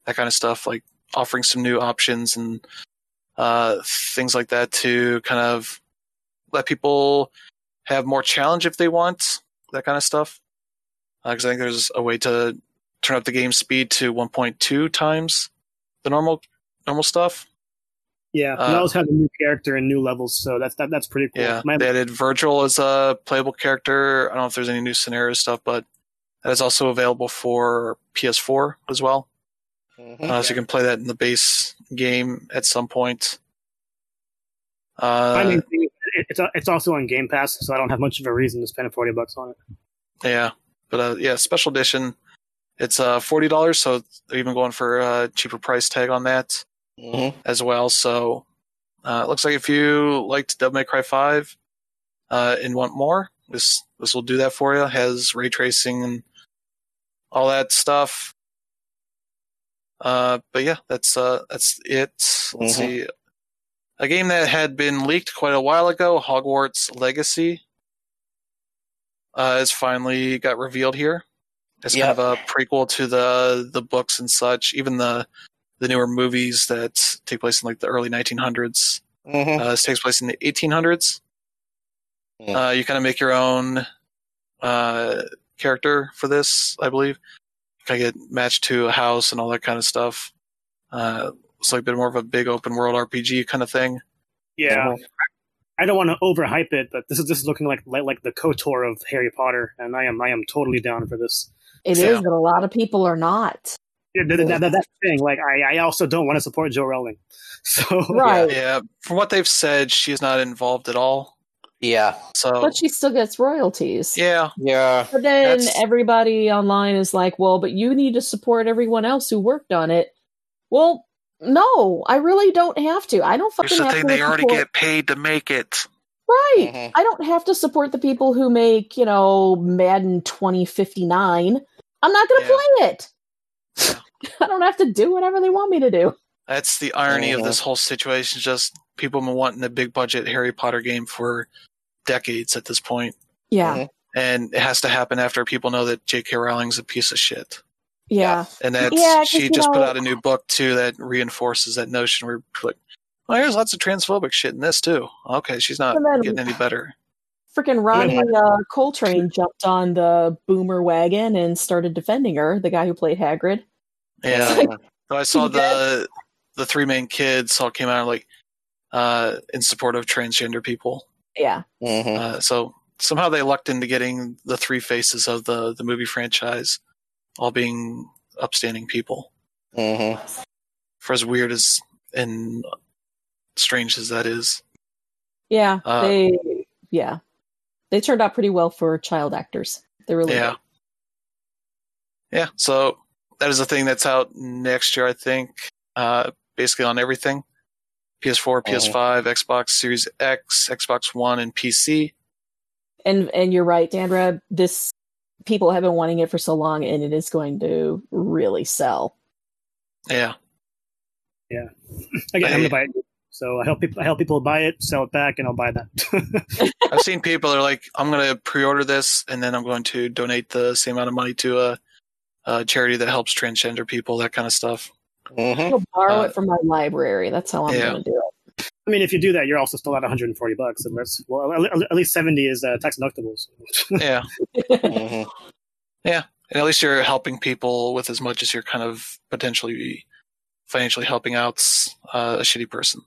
that kind of stuff, like offering some new options and uh, things like that to kind of let people have more challenge if they want, that kind of stuff because I think there's a way to turn up the game speed to 1.2 times the normal normal stuff. Yeah, Uh, and also have a new character and new levels, so that's that, that's pretty cool. Yeah, My- they added Virgil as a playable character. I don't know if there's any new scenario stuff, but that is also available for PS4 as well. Mhm. Uh, so you can play that in the base game at some point. my Uh, main thing is it- it's it's also on Game Pass, so I don't have much of a reason to spend forty bucks on it. yeah, but uh, yeah, special edition. It's uh forty dollars, so they're even going for a cheaper price tag on that Mhm. as well. So uh, it looks like if you liked Devil May Cry Five uh, and want more, this this will do that for you. Has ray tracing and all that stuff. Uh, but yeah, that's uh, that's it. Let's Mhm. see. A game that had been leaked quite a while ago, Hogwarts Legacy, uh, has finally got revealed here. It's Yep. kind of a prequel to the the books and such. Even the the newer movies that take place in like the early 1900s. Mhm. Uh, this takes place in the 1800s. Yeah. Uh, you kind of make your own uh, character for this, I believe. Kind of get matched to a house and all that kind of stuff. Uh, it's like a bit more of a big open world RPG kind of thing. Yeah, Mhm. I don't want to overhype it, but this is this is looking like like, like the Kotor of Harry Potter, and I am I am totally down for this. It is, Yeah. but a lot of people are not. Yeah, that, that, that- thing. Like I, I also don't want to support Jo Rowling. [LAUGHS] So Right. Yeah, from what they've said, she's not involved at all. Yeah. So But she still gets royalties. yeah, Yeah. But then That's- everybody online is like, well, but you need to support everyone else who worked on it. Well, no, I really don't have to. I don't fucking here's the have thing: to they already support- get paid to make it. right. Mhm. I don't have to support the people who make, you know, Madden 2059. I'm not going to Yeah. play it. I don't have to do whatever they want me to do. That's the irony of Mhm. this whole situation. Just people have been wanting a big budget Harry Potter game for decades at this point, Yeah. Mhm. and it has to happen after people know that J.K. Rowling's a piece of shit. Yeah. And that Yeah, 'cause, she you just put out a new book too that reinforces that notion. Where people are like, well, there's lots of transphobic shit in this too. Okay, she's not then- getting any better. Freaking Robbie uh, Coltrane jumped on the boomer wagon and started defending her, the guy who played Hagrid. Yeah. So I saw the the three main kids all came out like uh, in support of transgender people. Yeah. Mhm. Uh, so somehow they lucked into getting the three faces of the the movie franchise all being upstanding people. Mhm. For as weird as and strange as that is, Yeah. Uh, they yeah. They turned out pretty well for child actors. They really yeah, did. yeah. So that is a thing that's out next year, I think. Uh, basically on everything: PS4, PS5, Xbox Series X, Xbox One, and PC. And and you're right, Dandra, this people have been wanting it for so long and it is going to really sell. Yeah, Yeah. again, I'm gonna buy it. So I help people I help people buy it, sell it back, and I'll buy that. [LAUGHS] I've seen people that are like, "I'm going to pre-order this, and then I'm going to donate the same amount of money to a, a charity that helps transgender people, that kind of stuff." Mhm. I'll borrow Uh, it from my library. That's how I'm yeah. going to do it. I mean, if you do that, you're also still at 140 bucks, unless well, at at least 70 is uh, tax deductible. so. [LAUGHS] Yeah, Mhm. and at least you're helping people with as much as you're kind of potentially financially helping out uh, a shitty person.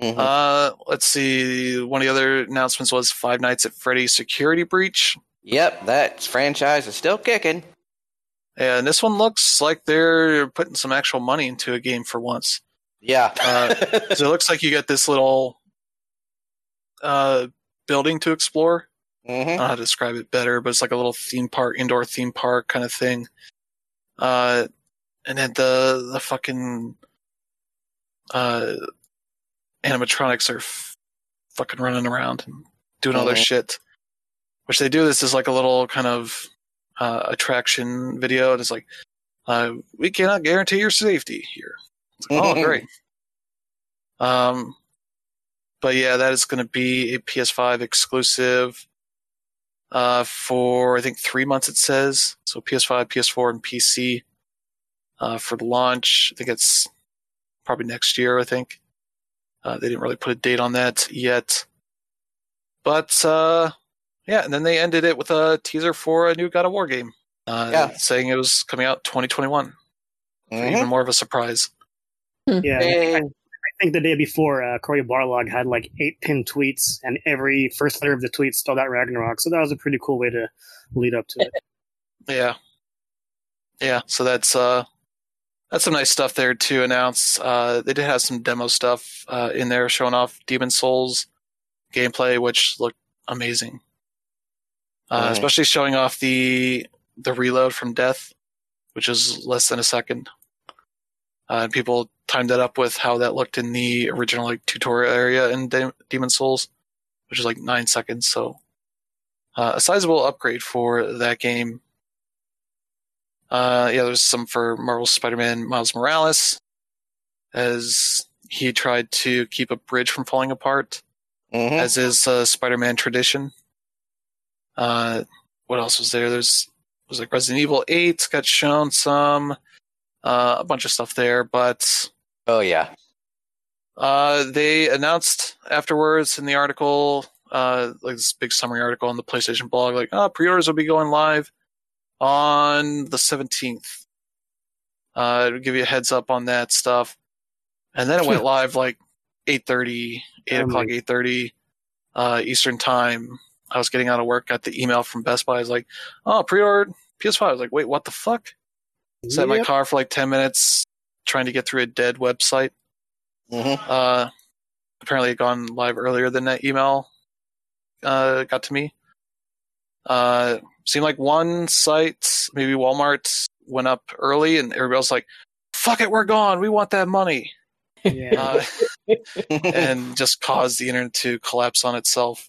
Mhm. Uh, let's see. One of the other announcements was Five Nights at Freddy's Security Breach. Yep, that franchise is still kicking. And this one looks like they're putting some actual money into a game for once. Yeah. Uh, So it looks like you get this little uh, building to explore. I Mhm. don't know how to describe it better, but it's like a little theme park, indoor theme park kind of thing. Uh, and then the the fucking uh, animatronics are f- fucking running around and doing all their Mhm. shit. Which they do this is like a little kind of uh, attraction video. and It's like, uh, we cannot guarantee your safety here. It's like, oh, [LAUGHS] great. Um, but yeah, that is going to be a PS5 exclusive uh, for I think three months. It says so PS5, PS4, and PC uh, for the launch. I think it's probably next year. I think uh, they didn't really put a date on that yet, but uh, yeah. And then they ended it with a teaser for a new God of War game, uh, Yeah. saying it was coming out 2021. Mhm. Even more of a surprise. Yeah, Eh, I think the day before, uh, Cory Barlog had like eight pinned tweets, and every first letter of the tweet spelled out Ragnarok. So that was a pretty cool way to lead up to it. [LAUGHS] Yeah. Yeah, so that's uh that's some nice stuff there to announce. Uh they did have some demo stuff uh in there showing off Demon Souls gameplay which looked amazing. Uh especially showing off the the reload from death which is less than a second. Uh and people timed that up with how that looked in the original like tutorial area in De- Demon Souls which is like 9 seconds so uh, a sizable upgrade for that game uh, yeah, there's some for Marvel Spider-Man Miles Morales, as he tried to keep a bridge from falling apart, Mhm. as is uh, Spider-Man tradition. Uh, what else was there? There's was like Resident Evil 8 got shown some, uh, a bunch of stuff there, but Oh yeah. uh, they announced afterwards in the article, uh, like this big summary article on the PlayStation blog, like, oh, pre-orders will be going live on the 17th. Uh, to give you a heads up on that stuff. And then it went [LAUGHS] live like 8.30, 8 Oh o'clock, my- 8.30, uh, Eastern time. I was getting out of work, got the email from Best Buy. I was like, oh, pre-order PS5. I was like, wait, what the fuck? Sat in my car for like 10 minutes trying to get through a dead website. hmm Uh, apparently, it gone live earlier than that email uh, got to me. Uh, seemed like one site, maybe Walmart, went up early, and everybody else was like, "Fuck it, we're gone. We want that money," [LAUGHS] Yeah. uh, [LAUGHS] and just caused the internet to collapse on itself.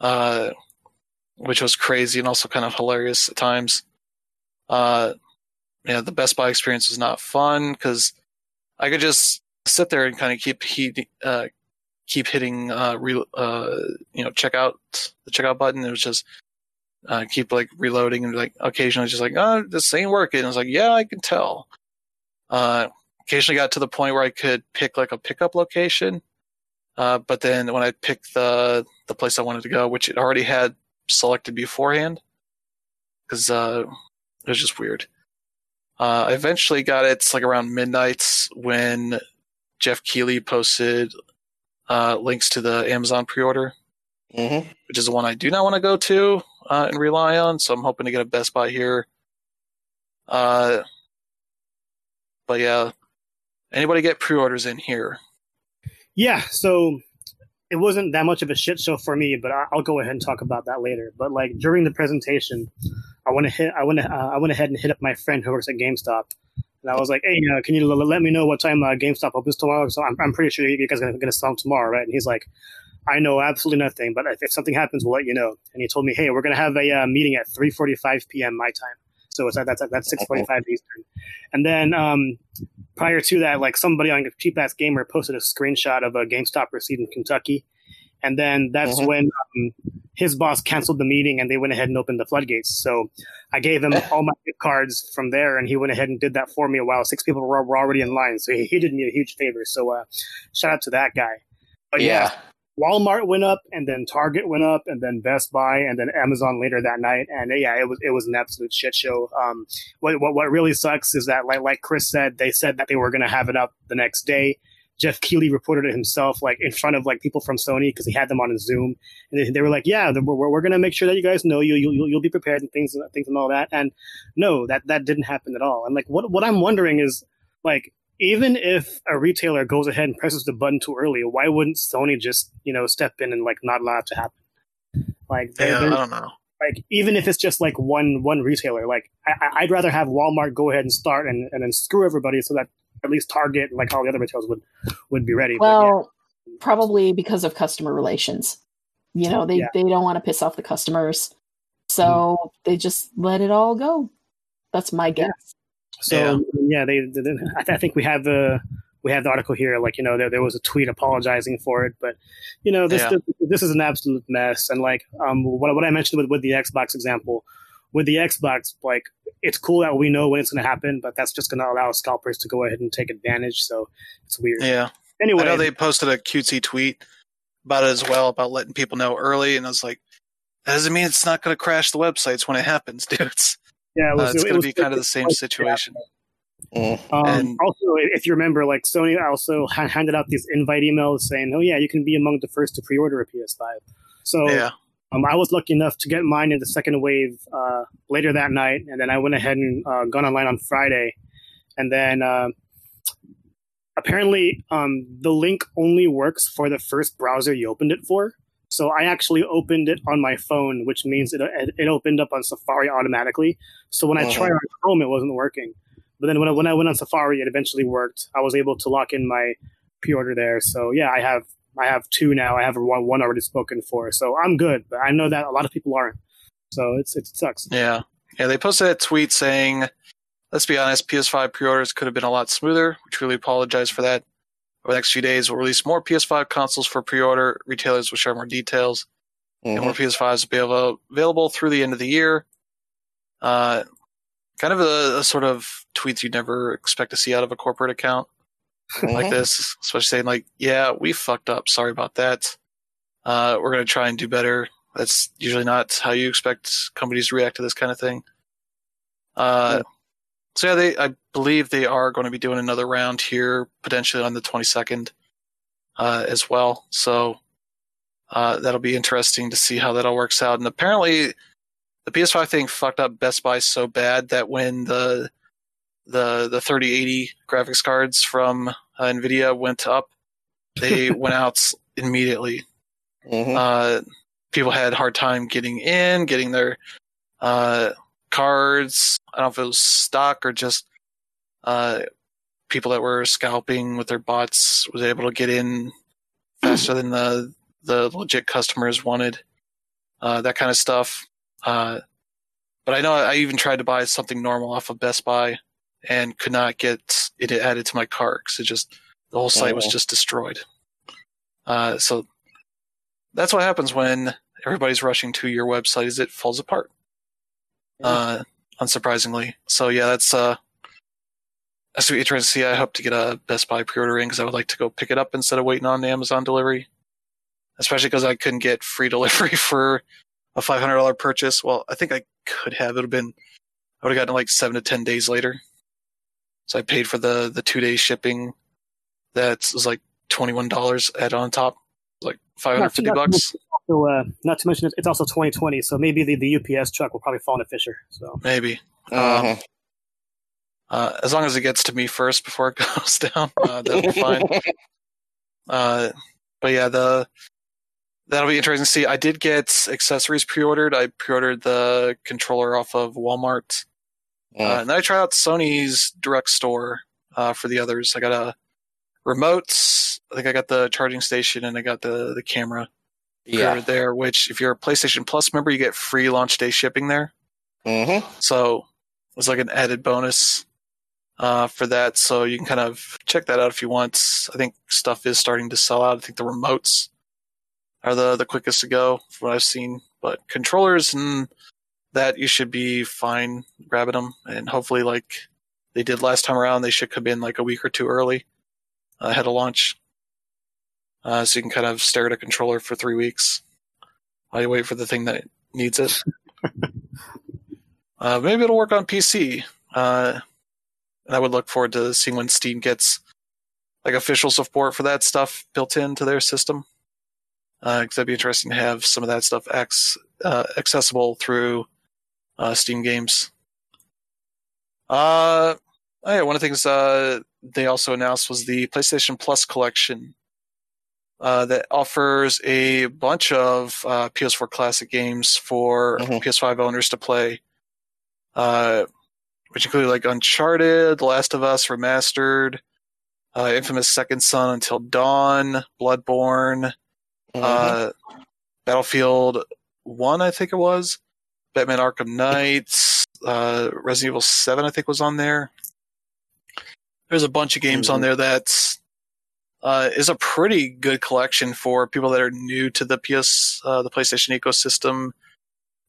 Uh, which was crazy and also kind of hilarious at times. Uh, yeah, the Best Buy experience was not fun because I could just sit there and kind of keep heat, uh, keep hitting uh, re- uh, you know checkout the checkout button. It was just uh, keep like reloading and like occasionally just like oh this ain't working. I was like yeah I can tell. Uh, occasionally got to the point where I could pick like a pickup location, uh, but then when I picked the the place I wanted to go, which it already had selected beforehand, because uh, it was just weird. Uh, I eventually got it like around midnight when Jeff Keighley posted uh, links to the Amazon pre-order, hmm which is the one I do not want to go to uh, and rely on. So I'm hoping to get a Best Buy here. Uh, but yeah, anybody get pre-orders in here? Yeah, so it wasn't that much of a shit show for me, but I- I'll go ahead and talk about that later. But like during the presentation, I went to hit, I went, uh, I went ahead and hit up my friend who works at GameStop, and I was like, "Hey, uh, can you l- let me know what time uh, GameStop opens tomorrow? So I'm, I'm pretty sure you guys are gonna sell them tomorrow, right?" And he's like, "I know absolutely nothing, but if, if something happens, we'll let you know." And he told me, "Hey, we're gonna have a uh, meeting at 3:45 p.m. my time." So it's that's that's 6:45 Eastern, and then um, prior to that, like somebody on a Cheap Ass Gamer posted a screenshot of a GameStop receipt in Kentucky, and then that's Mhm. when um, his boss canceled the meeting and they went ahead and opened the floodgates. So I gave him all my gift cards from there, and he went ahead and did that for me while six people were, were already in line. So he, he did me a huge favor. So uh, shout out to that guy. But yeah. Walmart went up, and then Target went up, and then Best Buy, and then Amazon later that night. And yeah, it was it was an absolute shit show. Um, what what, what really sucks is that like like Chris said, they said that they were going to have it up the next day. Jeff Keighley reported it himself, like in front of like people from Sony, because he had them on his Zoom, and they, they were like, "Yeah, we're, we're going to make sure that you guys know you you'll, you'll be prepared and things things and all that." And no, that that didn't happen at all. And like what what I'm wondering is like even if a retailer goes ahead and presses the button too early, why wouldn't Sony just you know step in and like not allow it to happen? Like, they're- Yeah, I they're- don't know. like even if it's just like one one retailer, like I, I- I'd rather have Walmart go ahead and start and, and then screw everybody so that at least Target and like all the other retailers would would be ready. But, yeah. Well, probably because of customer relations. You know, they, Yeah. they don't want to piss off the customers. So mm-hmm. they just let it all go. That's my guess. So yeah, they, they, they- I, th- I think we have the we have the article here. Like you know, there, there was a tweet apologizing for it, but you know, this Yeah. this, this is an absolute mess. And like um, what what I mentioned with with the Xbox example, with the Xbox, like it's cool that we know when it's going to happen, but that's just going to allow scalpers to go ahead and take advantage. So it's weird. Yeah. Anyway, I know they posted a cutesy tweet about it as well, about letting people know early, and I was like, that doesn't mean it's not going to crash the websites when it happens, [LAUGHS] dude. It's, yeah, it uh, it's it going was to be kind of the same situation. Mm. Um, And- also, if you remember, like Sony also ha- [LAUGHS] handed out these invite emails saying, "Oh yeah, you can be among the first to pre-order a PS5." So Yeah. um, I was lucky enough to get mine in the second wave uh, later that night, and then I went ahead and uh, gone online on Friday, and then uh, apparently um, the link only works for the first browser you opened it for. So I actually opened it on my phone, which means it it, opened up on Safari automatically. So when I Mhm. tried on Chrome, it wasn't working. But then when I, when I went on Safari, it eventually worked. I was able to lock in my pre-order there. So yeah, I have I have two now. I have one one already spoken for. So I'm good. But I know that a lot of people aren't. So it's it sucks. Yeah. Yeah, they posted a tweet saying, let's be honest, PS5 pre orders could have been a lot smoother. We truly apologize for that. Over the next few days, we'll release more PS5 consoles for pre order. Retailers will share more details. And Mhm. more PS5s will be ava- available through the end of the year. Uh, kind of a, a sort of tweets you'd never expect to see out of a corporate account like Mhm. this, especially saying like, "Yeah, we fucked up. Sorry about that. Uh, we're gonna try and do better." That's usually not how you expect companies to react to this kind of thing. Uh, so yeah, they I believe they are going to be doing another round here, potentially on the twenty second, uh, as well. So uh, that'll be interesting to see how that all works out. And apparently, the PS5 thing fucked up Best Buy so bad that when the the the 3080 graphics cards from uh, Nvidia went up, they [LAUGHS] went out immediately. Mhm. Uh, people had a hard time getting in, getting their uh, cards. I don't know if it was stock or just uh, people that were scalping with their bots was able to get in [CLEARS THROAT] faster than the the legit customers wanted. Uh, that kind of stuff. Uh, but I know I even tried to buy something normal off of Best Buy and could not get it added to my cart because it just the whole site was Oh. just destroyed. Uh, so that's what happens when everybody's rushing to your website is it falls apart. Uh, unsurprisingly. So yeah, that's uh, that's what you're trying to see. I hope to get a Best Buy pre-order in because I would like to go pick it up instead of waiting on Amazon delivery. Especially because I couldn't get free [LAUGHS] delivery for a five hundred dollar purchase. Well, I think I could have. It would have been. I would have gotten like seven to ten days later. So I paid for the the two day shipping. That was like twenty one dollars add on top, like five hundred fifty Not- not- bucks. So, uh, not to mention, it's also 2020, so maybe the, the UPS truck will probably fall into fissure. So, Maybe. Mhm. Um, uh, as long as it gets to me first before it [LAUGHS] goes down, uh, that'll be fine. [LAUGHS] Uh, but yeah, the that'll be interesting to see. I did get accessories pre-ordered. I pre-ordered the controller off of Walmart, uh, Mm. and then I tried out Sony's direct store uh, for the others. I got a remote. I think I got the charging station, and I got the the camera yeah. there. Which, if you're a PlayStation Plus member, you get free launch day shipping there. Mhm. So it's like an added bonus uh, for that. So you can kind of check that out if you want. I think stuff is starting to sell out. I think the remotes are the the quickest to go from what I've seen. But controllers and that you should be fine grabbing them, and hopefully, like they did last time around, they should come in like a week or two early ahead of launch. Uh, so you can kind of stare at a controller for three weeks while you wait for the thing that needs it. [LAUGHS] Uh, maybe it'll work on PC. Uh, and I would look forward to seeing when Steam gets like official support for that stuff built into their system. Because that'd be interesting to have some of that stuff uh, accessible through uh, Steam games. Uh, oh yeah, one of the things uh, they also announced was the PlayStation Plus collection uh, that offers a bunch of uh, PS4 classic games for Mhm. PS5 owners to play, uh, which include like Uncharted, The Last of Us Remastered, uh, Infamous Second Son Until Dawn, Bloodborne, Mhm. uh, Battlefield One, I think it was, Batman Arkham Knights, uh, Resident Evil Seven, I think was on there. There's a bunch of games on there that's uh, is a pretty good collection for people that are new to the PS, uh, the PlayStation ecosystem.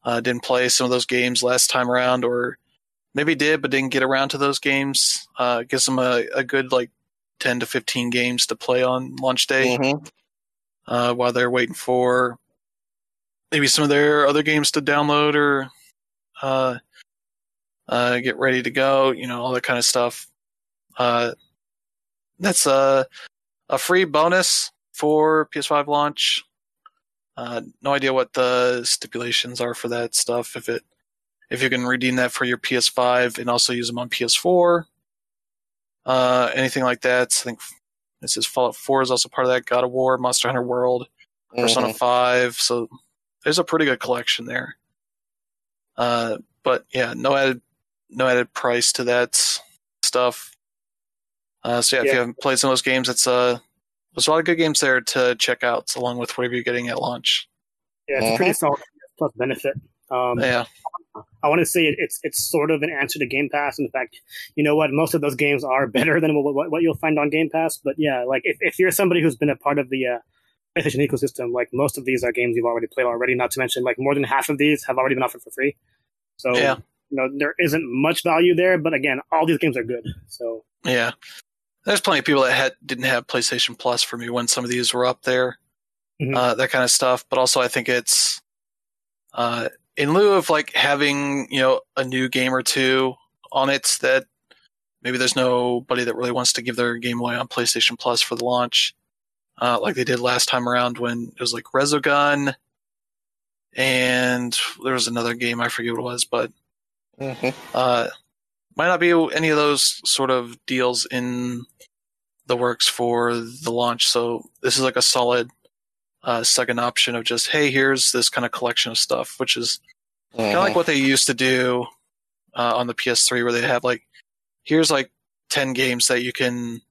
Uh, didn't play some of those games last time around, or maybe did but didn't get around to those games. Uh, gives them a, a good like ten to fifteen games to play on launch day Mhm. uh, while they're waiting for maybe some of their other games to download or uh, uh, get ready to go. You know, all that kind of stuff. Uh, that's a a free bonus for PS5 launch. Uh, no idea what the stipulations are for that stuff. If it if you can redeem that for your PS5 and also use them on PS4, uh, anything like that. I think this is Fallout 4 is also part of that. God of War, Monster Hunter World, Persona Mhm. 5. So there's a pretty good collection there. Uh, but yeah, no added no added price to that stuff. Uh, so yeah, if you haven't played some of those games, it's uh, there's a lot of good games there to check out, along with whatever you're getting at launch. Yeah, it's a pretty solid plus benefit. Um, Yeah, I want to say it's it's sort of an answer to Game Pass. In fact, you know what? Most of those games are [LAUGHS] better than what, what, what you'll find on Game Pass. But yeah, like if, if you're somebody who's been a part of the uh, PlayStation ecosystem, like most of these are games you've already played already. Not to mention, like more than half of these have already been offered for free. So Yeah. you know there isn't much value there. But again, all these games are good. So yeah. There's plenty of people that had didn't have PlayStation Plus for me when some of these were up there, Mhm. uh, that kind of stuff. But also, I think it's uh, in lieu of like having you know a new game or two on it that maybe there's nobody that really wants to give their game away on PlayStation Plus for the launch, uh, like they did last time around when it was like Resogun, and there was another game I forget what it was, but Mhm. Might not be any of those sort of deals in the works for the launch. So this is like a solid uh, second option of just hey, here's this kind of collection of stuff, which is kind of like what they used to do uh, on the PS3, where they have like here's like ten games that you can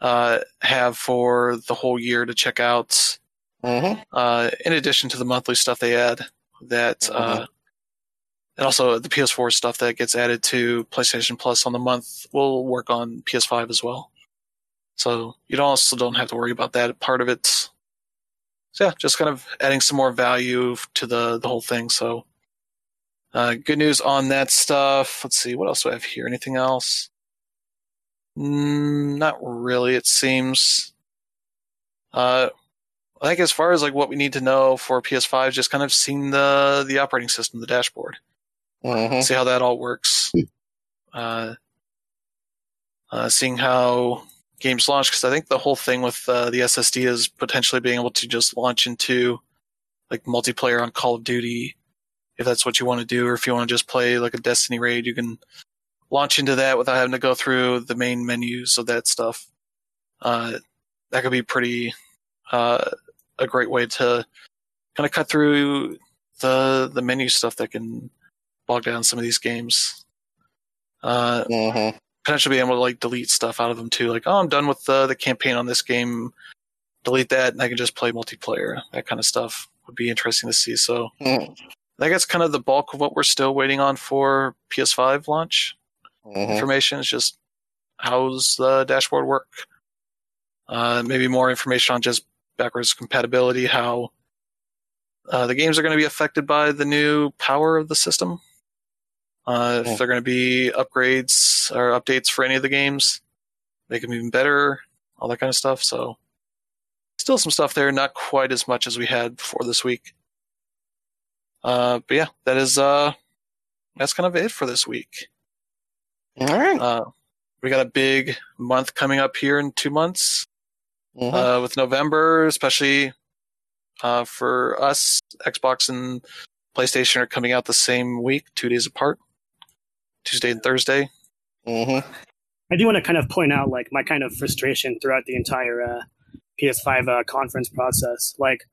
uh, have for the whole year to check out. Mhm. Uh, in addition to the monthly stuff they add, that uh, Mhm. And also the PS4 stuff that gets added to PlayStation Plus on the month will work on PS5 as well. So you don't also don't have to worry about that part of it. So yeah, just kind of adding some more value to the the whole thing. So uh, good news on that stuff. Let's see what else do I have here. Anything else? Mm, not really. It seems. Uh, I think as far as like what we need to know for PS5, just kind of seeing the the operating system, the dashboard Mhm. see how that all works. Uh, uh, seeing how games launch, because I think the whole thing with uh, the SSD is potentially being able to just launch into like multiplayer on Call of Duty, if that's what you want to do, or if you want to just play like a Destiny raid, you can launch into that without having to go through the main menus of that stuff. Uh, that could be pretty uh, a great way to kind of cut through the the menu stuff that can bog down some of these games. Uh, Mhm. potentially be able to like delete stuff out of them too. Like, oh, I'm done with the the campaign on this game. Delete that, and I can just play multiplayer. That kind of stuff would be interesting to see. So Mhm. I that's kind of the bulk of what we're still waiting on for PS5 launch Mhm. information. Is just how's the dashboard work. Uh, maybe more information on just backwards compatibility, how uh, the games are going to be affected by the new power of the system. Uh, if they're going to be upgrades or updates for any of the games, make them even better, all that kind of stuff. So, still some stuff there, not quite as much as we had before this week. Uh, but yeah, that is uh, that's kind of it for this week. All right. Uh, we got a big month coming up here in two months Mhm. uh, with November, especially uh, for us. Xbox and PlayStation are coming out the same week, two days apart, Tuesday and Thursday. Mhm. I do want to kind of point out like my kind of frustration throughout the entire uh, PS5 uh, conference process. Like,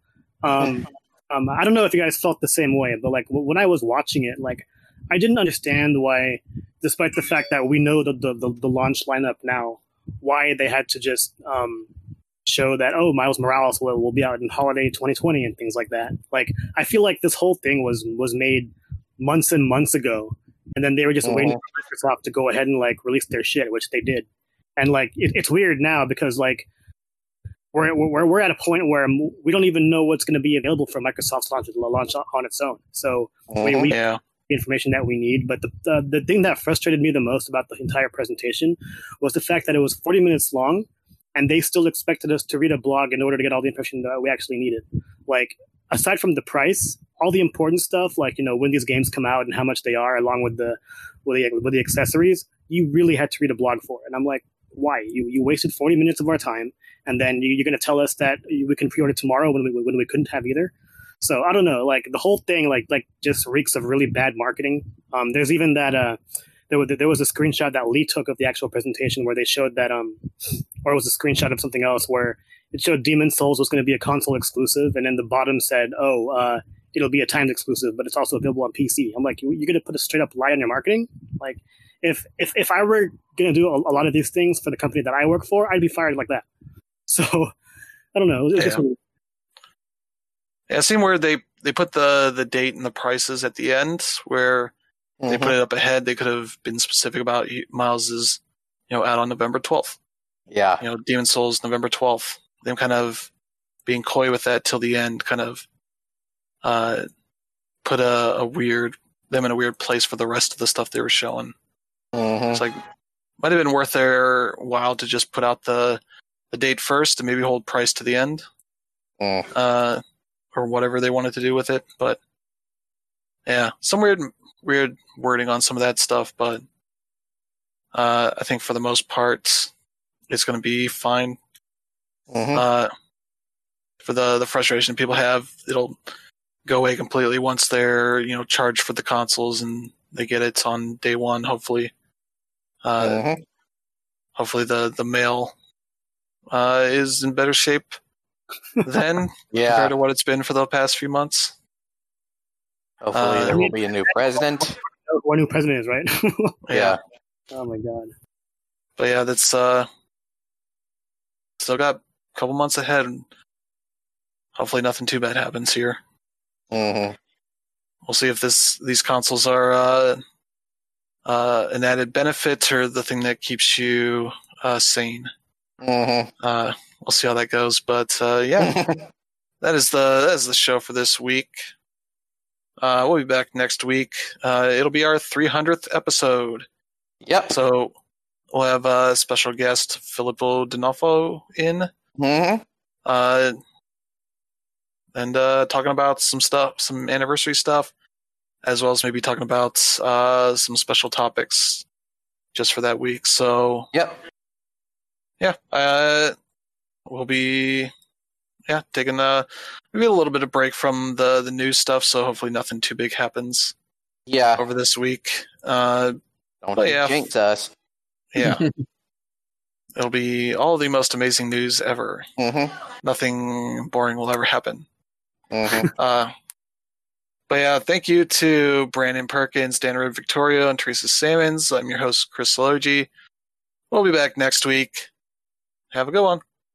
um, um, I don't know if you guys felt the same way, but like w- when I was watching it, like I didn't understand why, despite the fact that we know the the, the, the launch lineup now, why they had to just um, show that oh Miles Morales will, will be out in holiday 2020 and things like that. Like I feel like this whole thing was was made months and months ago, and then they were just Mhm. waiting for Microsoft to go ahead and like release their shit, which they did. And like it, it's weird now because like we're, we're we're at a point where we don't even know what's going to be available for Microsoft's launch launch on its own. So we, Mhm. we Yeah, the information that we need. But the, the the thing that frustrated me the most about the entire presentation was the fact that it was 40 minutes long, and they still expected us to read a blog in order to get all the information that we actually needed. Like aside from the price, all the important stuff, like you know when these games come out and how much they are, along with the with the with the accessories, you really had to read a blog for. And I'm like, why? You you wasted forty minutes of our time, and then you, are going to tell us that we can pre-order tomorrow when we when we couldn't have either. So I don't know, like the whole thing, like like just reeks of really bad marketing. Um, there's even that uh, there was there was a screenshot that Lee took of the actual presentation where they showed that um, or it was a screenshot of something else where it showed Demon's Souls was going to be a console exclusive, and then the bottom said, oh, uh, it'll be a timed exclusive, but it's also available on PC. I'm like, you're going to put a straight up lie on your marketing? Like, if if if I were going to do a, a, lot of these things for the company that I work for, I'd be fired like that. [LAUGHS] So I don't know. Yeah. yeah, it seemed weird. They they put the the date and the prices at the end where mm-hmm. they put mm-hmm. it up ahead. They could have been specific about Miles's, you know, out on November twelfth. Yeah, you know, Demon's Souls November twelfth. Them kind of being coy with that till the end, kind of uh, put a, a weird them in a weird place for the rest of the stuff they were showing. Mm-hmm. It's like might have been worth their while to just put out the the date first and maybe hold price to the end, mm. uh, or whatever they wanted to do with it. But yeah, some weird weird wording on some of that stuff. But uh, I think for the most part, it's going to be fine. Mm-hmm. Uh, for the the frustration people have, it'll go away completely once they're you know charged for the consoles and they get it on day one. Hopefully, uh, mm-hmm. hopefully the the mail uh, is in better shape then [LAUGHS] yeah. compared to what it's been for the past few months. Hopefully, uh, there will be a new president. What new president is right? [LAUGHS] yeah. Oh my god. But yeah, that's uh, still got a couple months ahead. and Hopefully, nothing too bad happens here. Mm-hmm. We'll see if this these consoles are uh, uh, an added benefit or the thing that keeps you uh, sane. Mm-hmm. Uh, we'll see how that goes. But uh, yeah, [LAUGHS] that is the that is the show for this week. Uh, we'll be back next week. Uh, it'll be our 300th episode. Yep. So we'll have a special guest, Filippo D'Onofrio, in. Mm-hmm. Uh, and uh, talking about some stuff, some anniversary stuff, as well as maybe talking about uh, some special topics just for that week. So, yep yeah, uh, we'll be yeah taking a maybe a little bit of break from the the news stuff. So hopefully nothing too big happens. Yeah, over this week. Uh, Don't but yeah, jinx us. Yeah. [LAUGHS] It'll be all the most amazing news ever. Mm-hmm. Nothing boring will ever happen. Mm-hmm. [LAUGHS] Uh, but yeah, thank you to Brandon Perkins, Dan Red Victoria, and Teresa Salmons. I'm your host, Chris Sologi. We'll be back next week. Have a good one.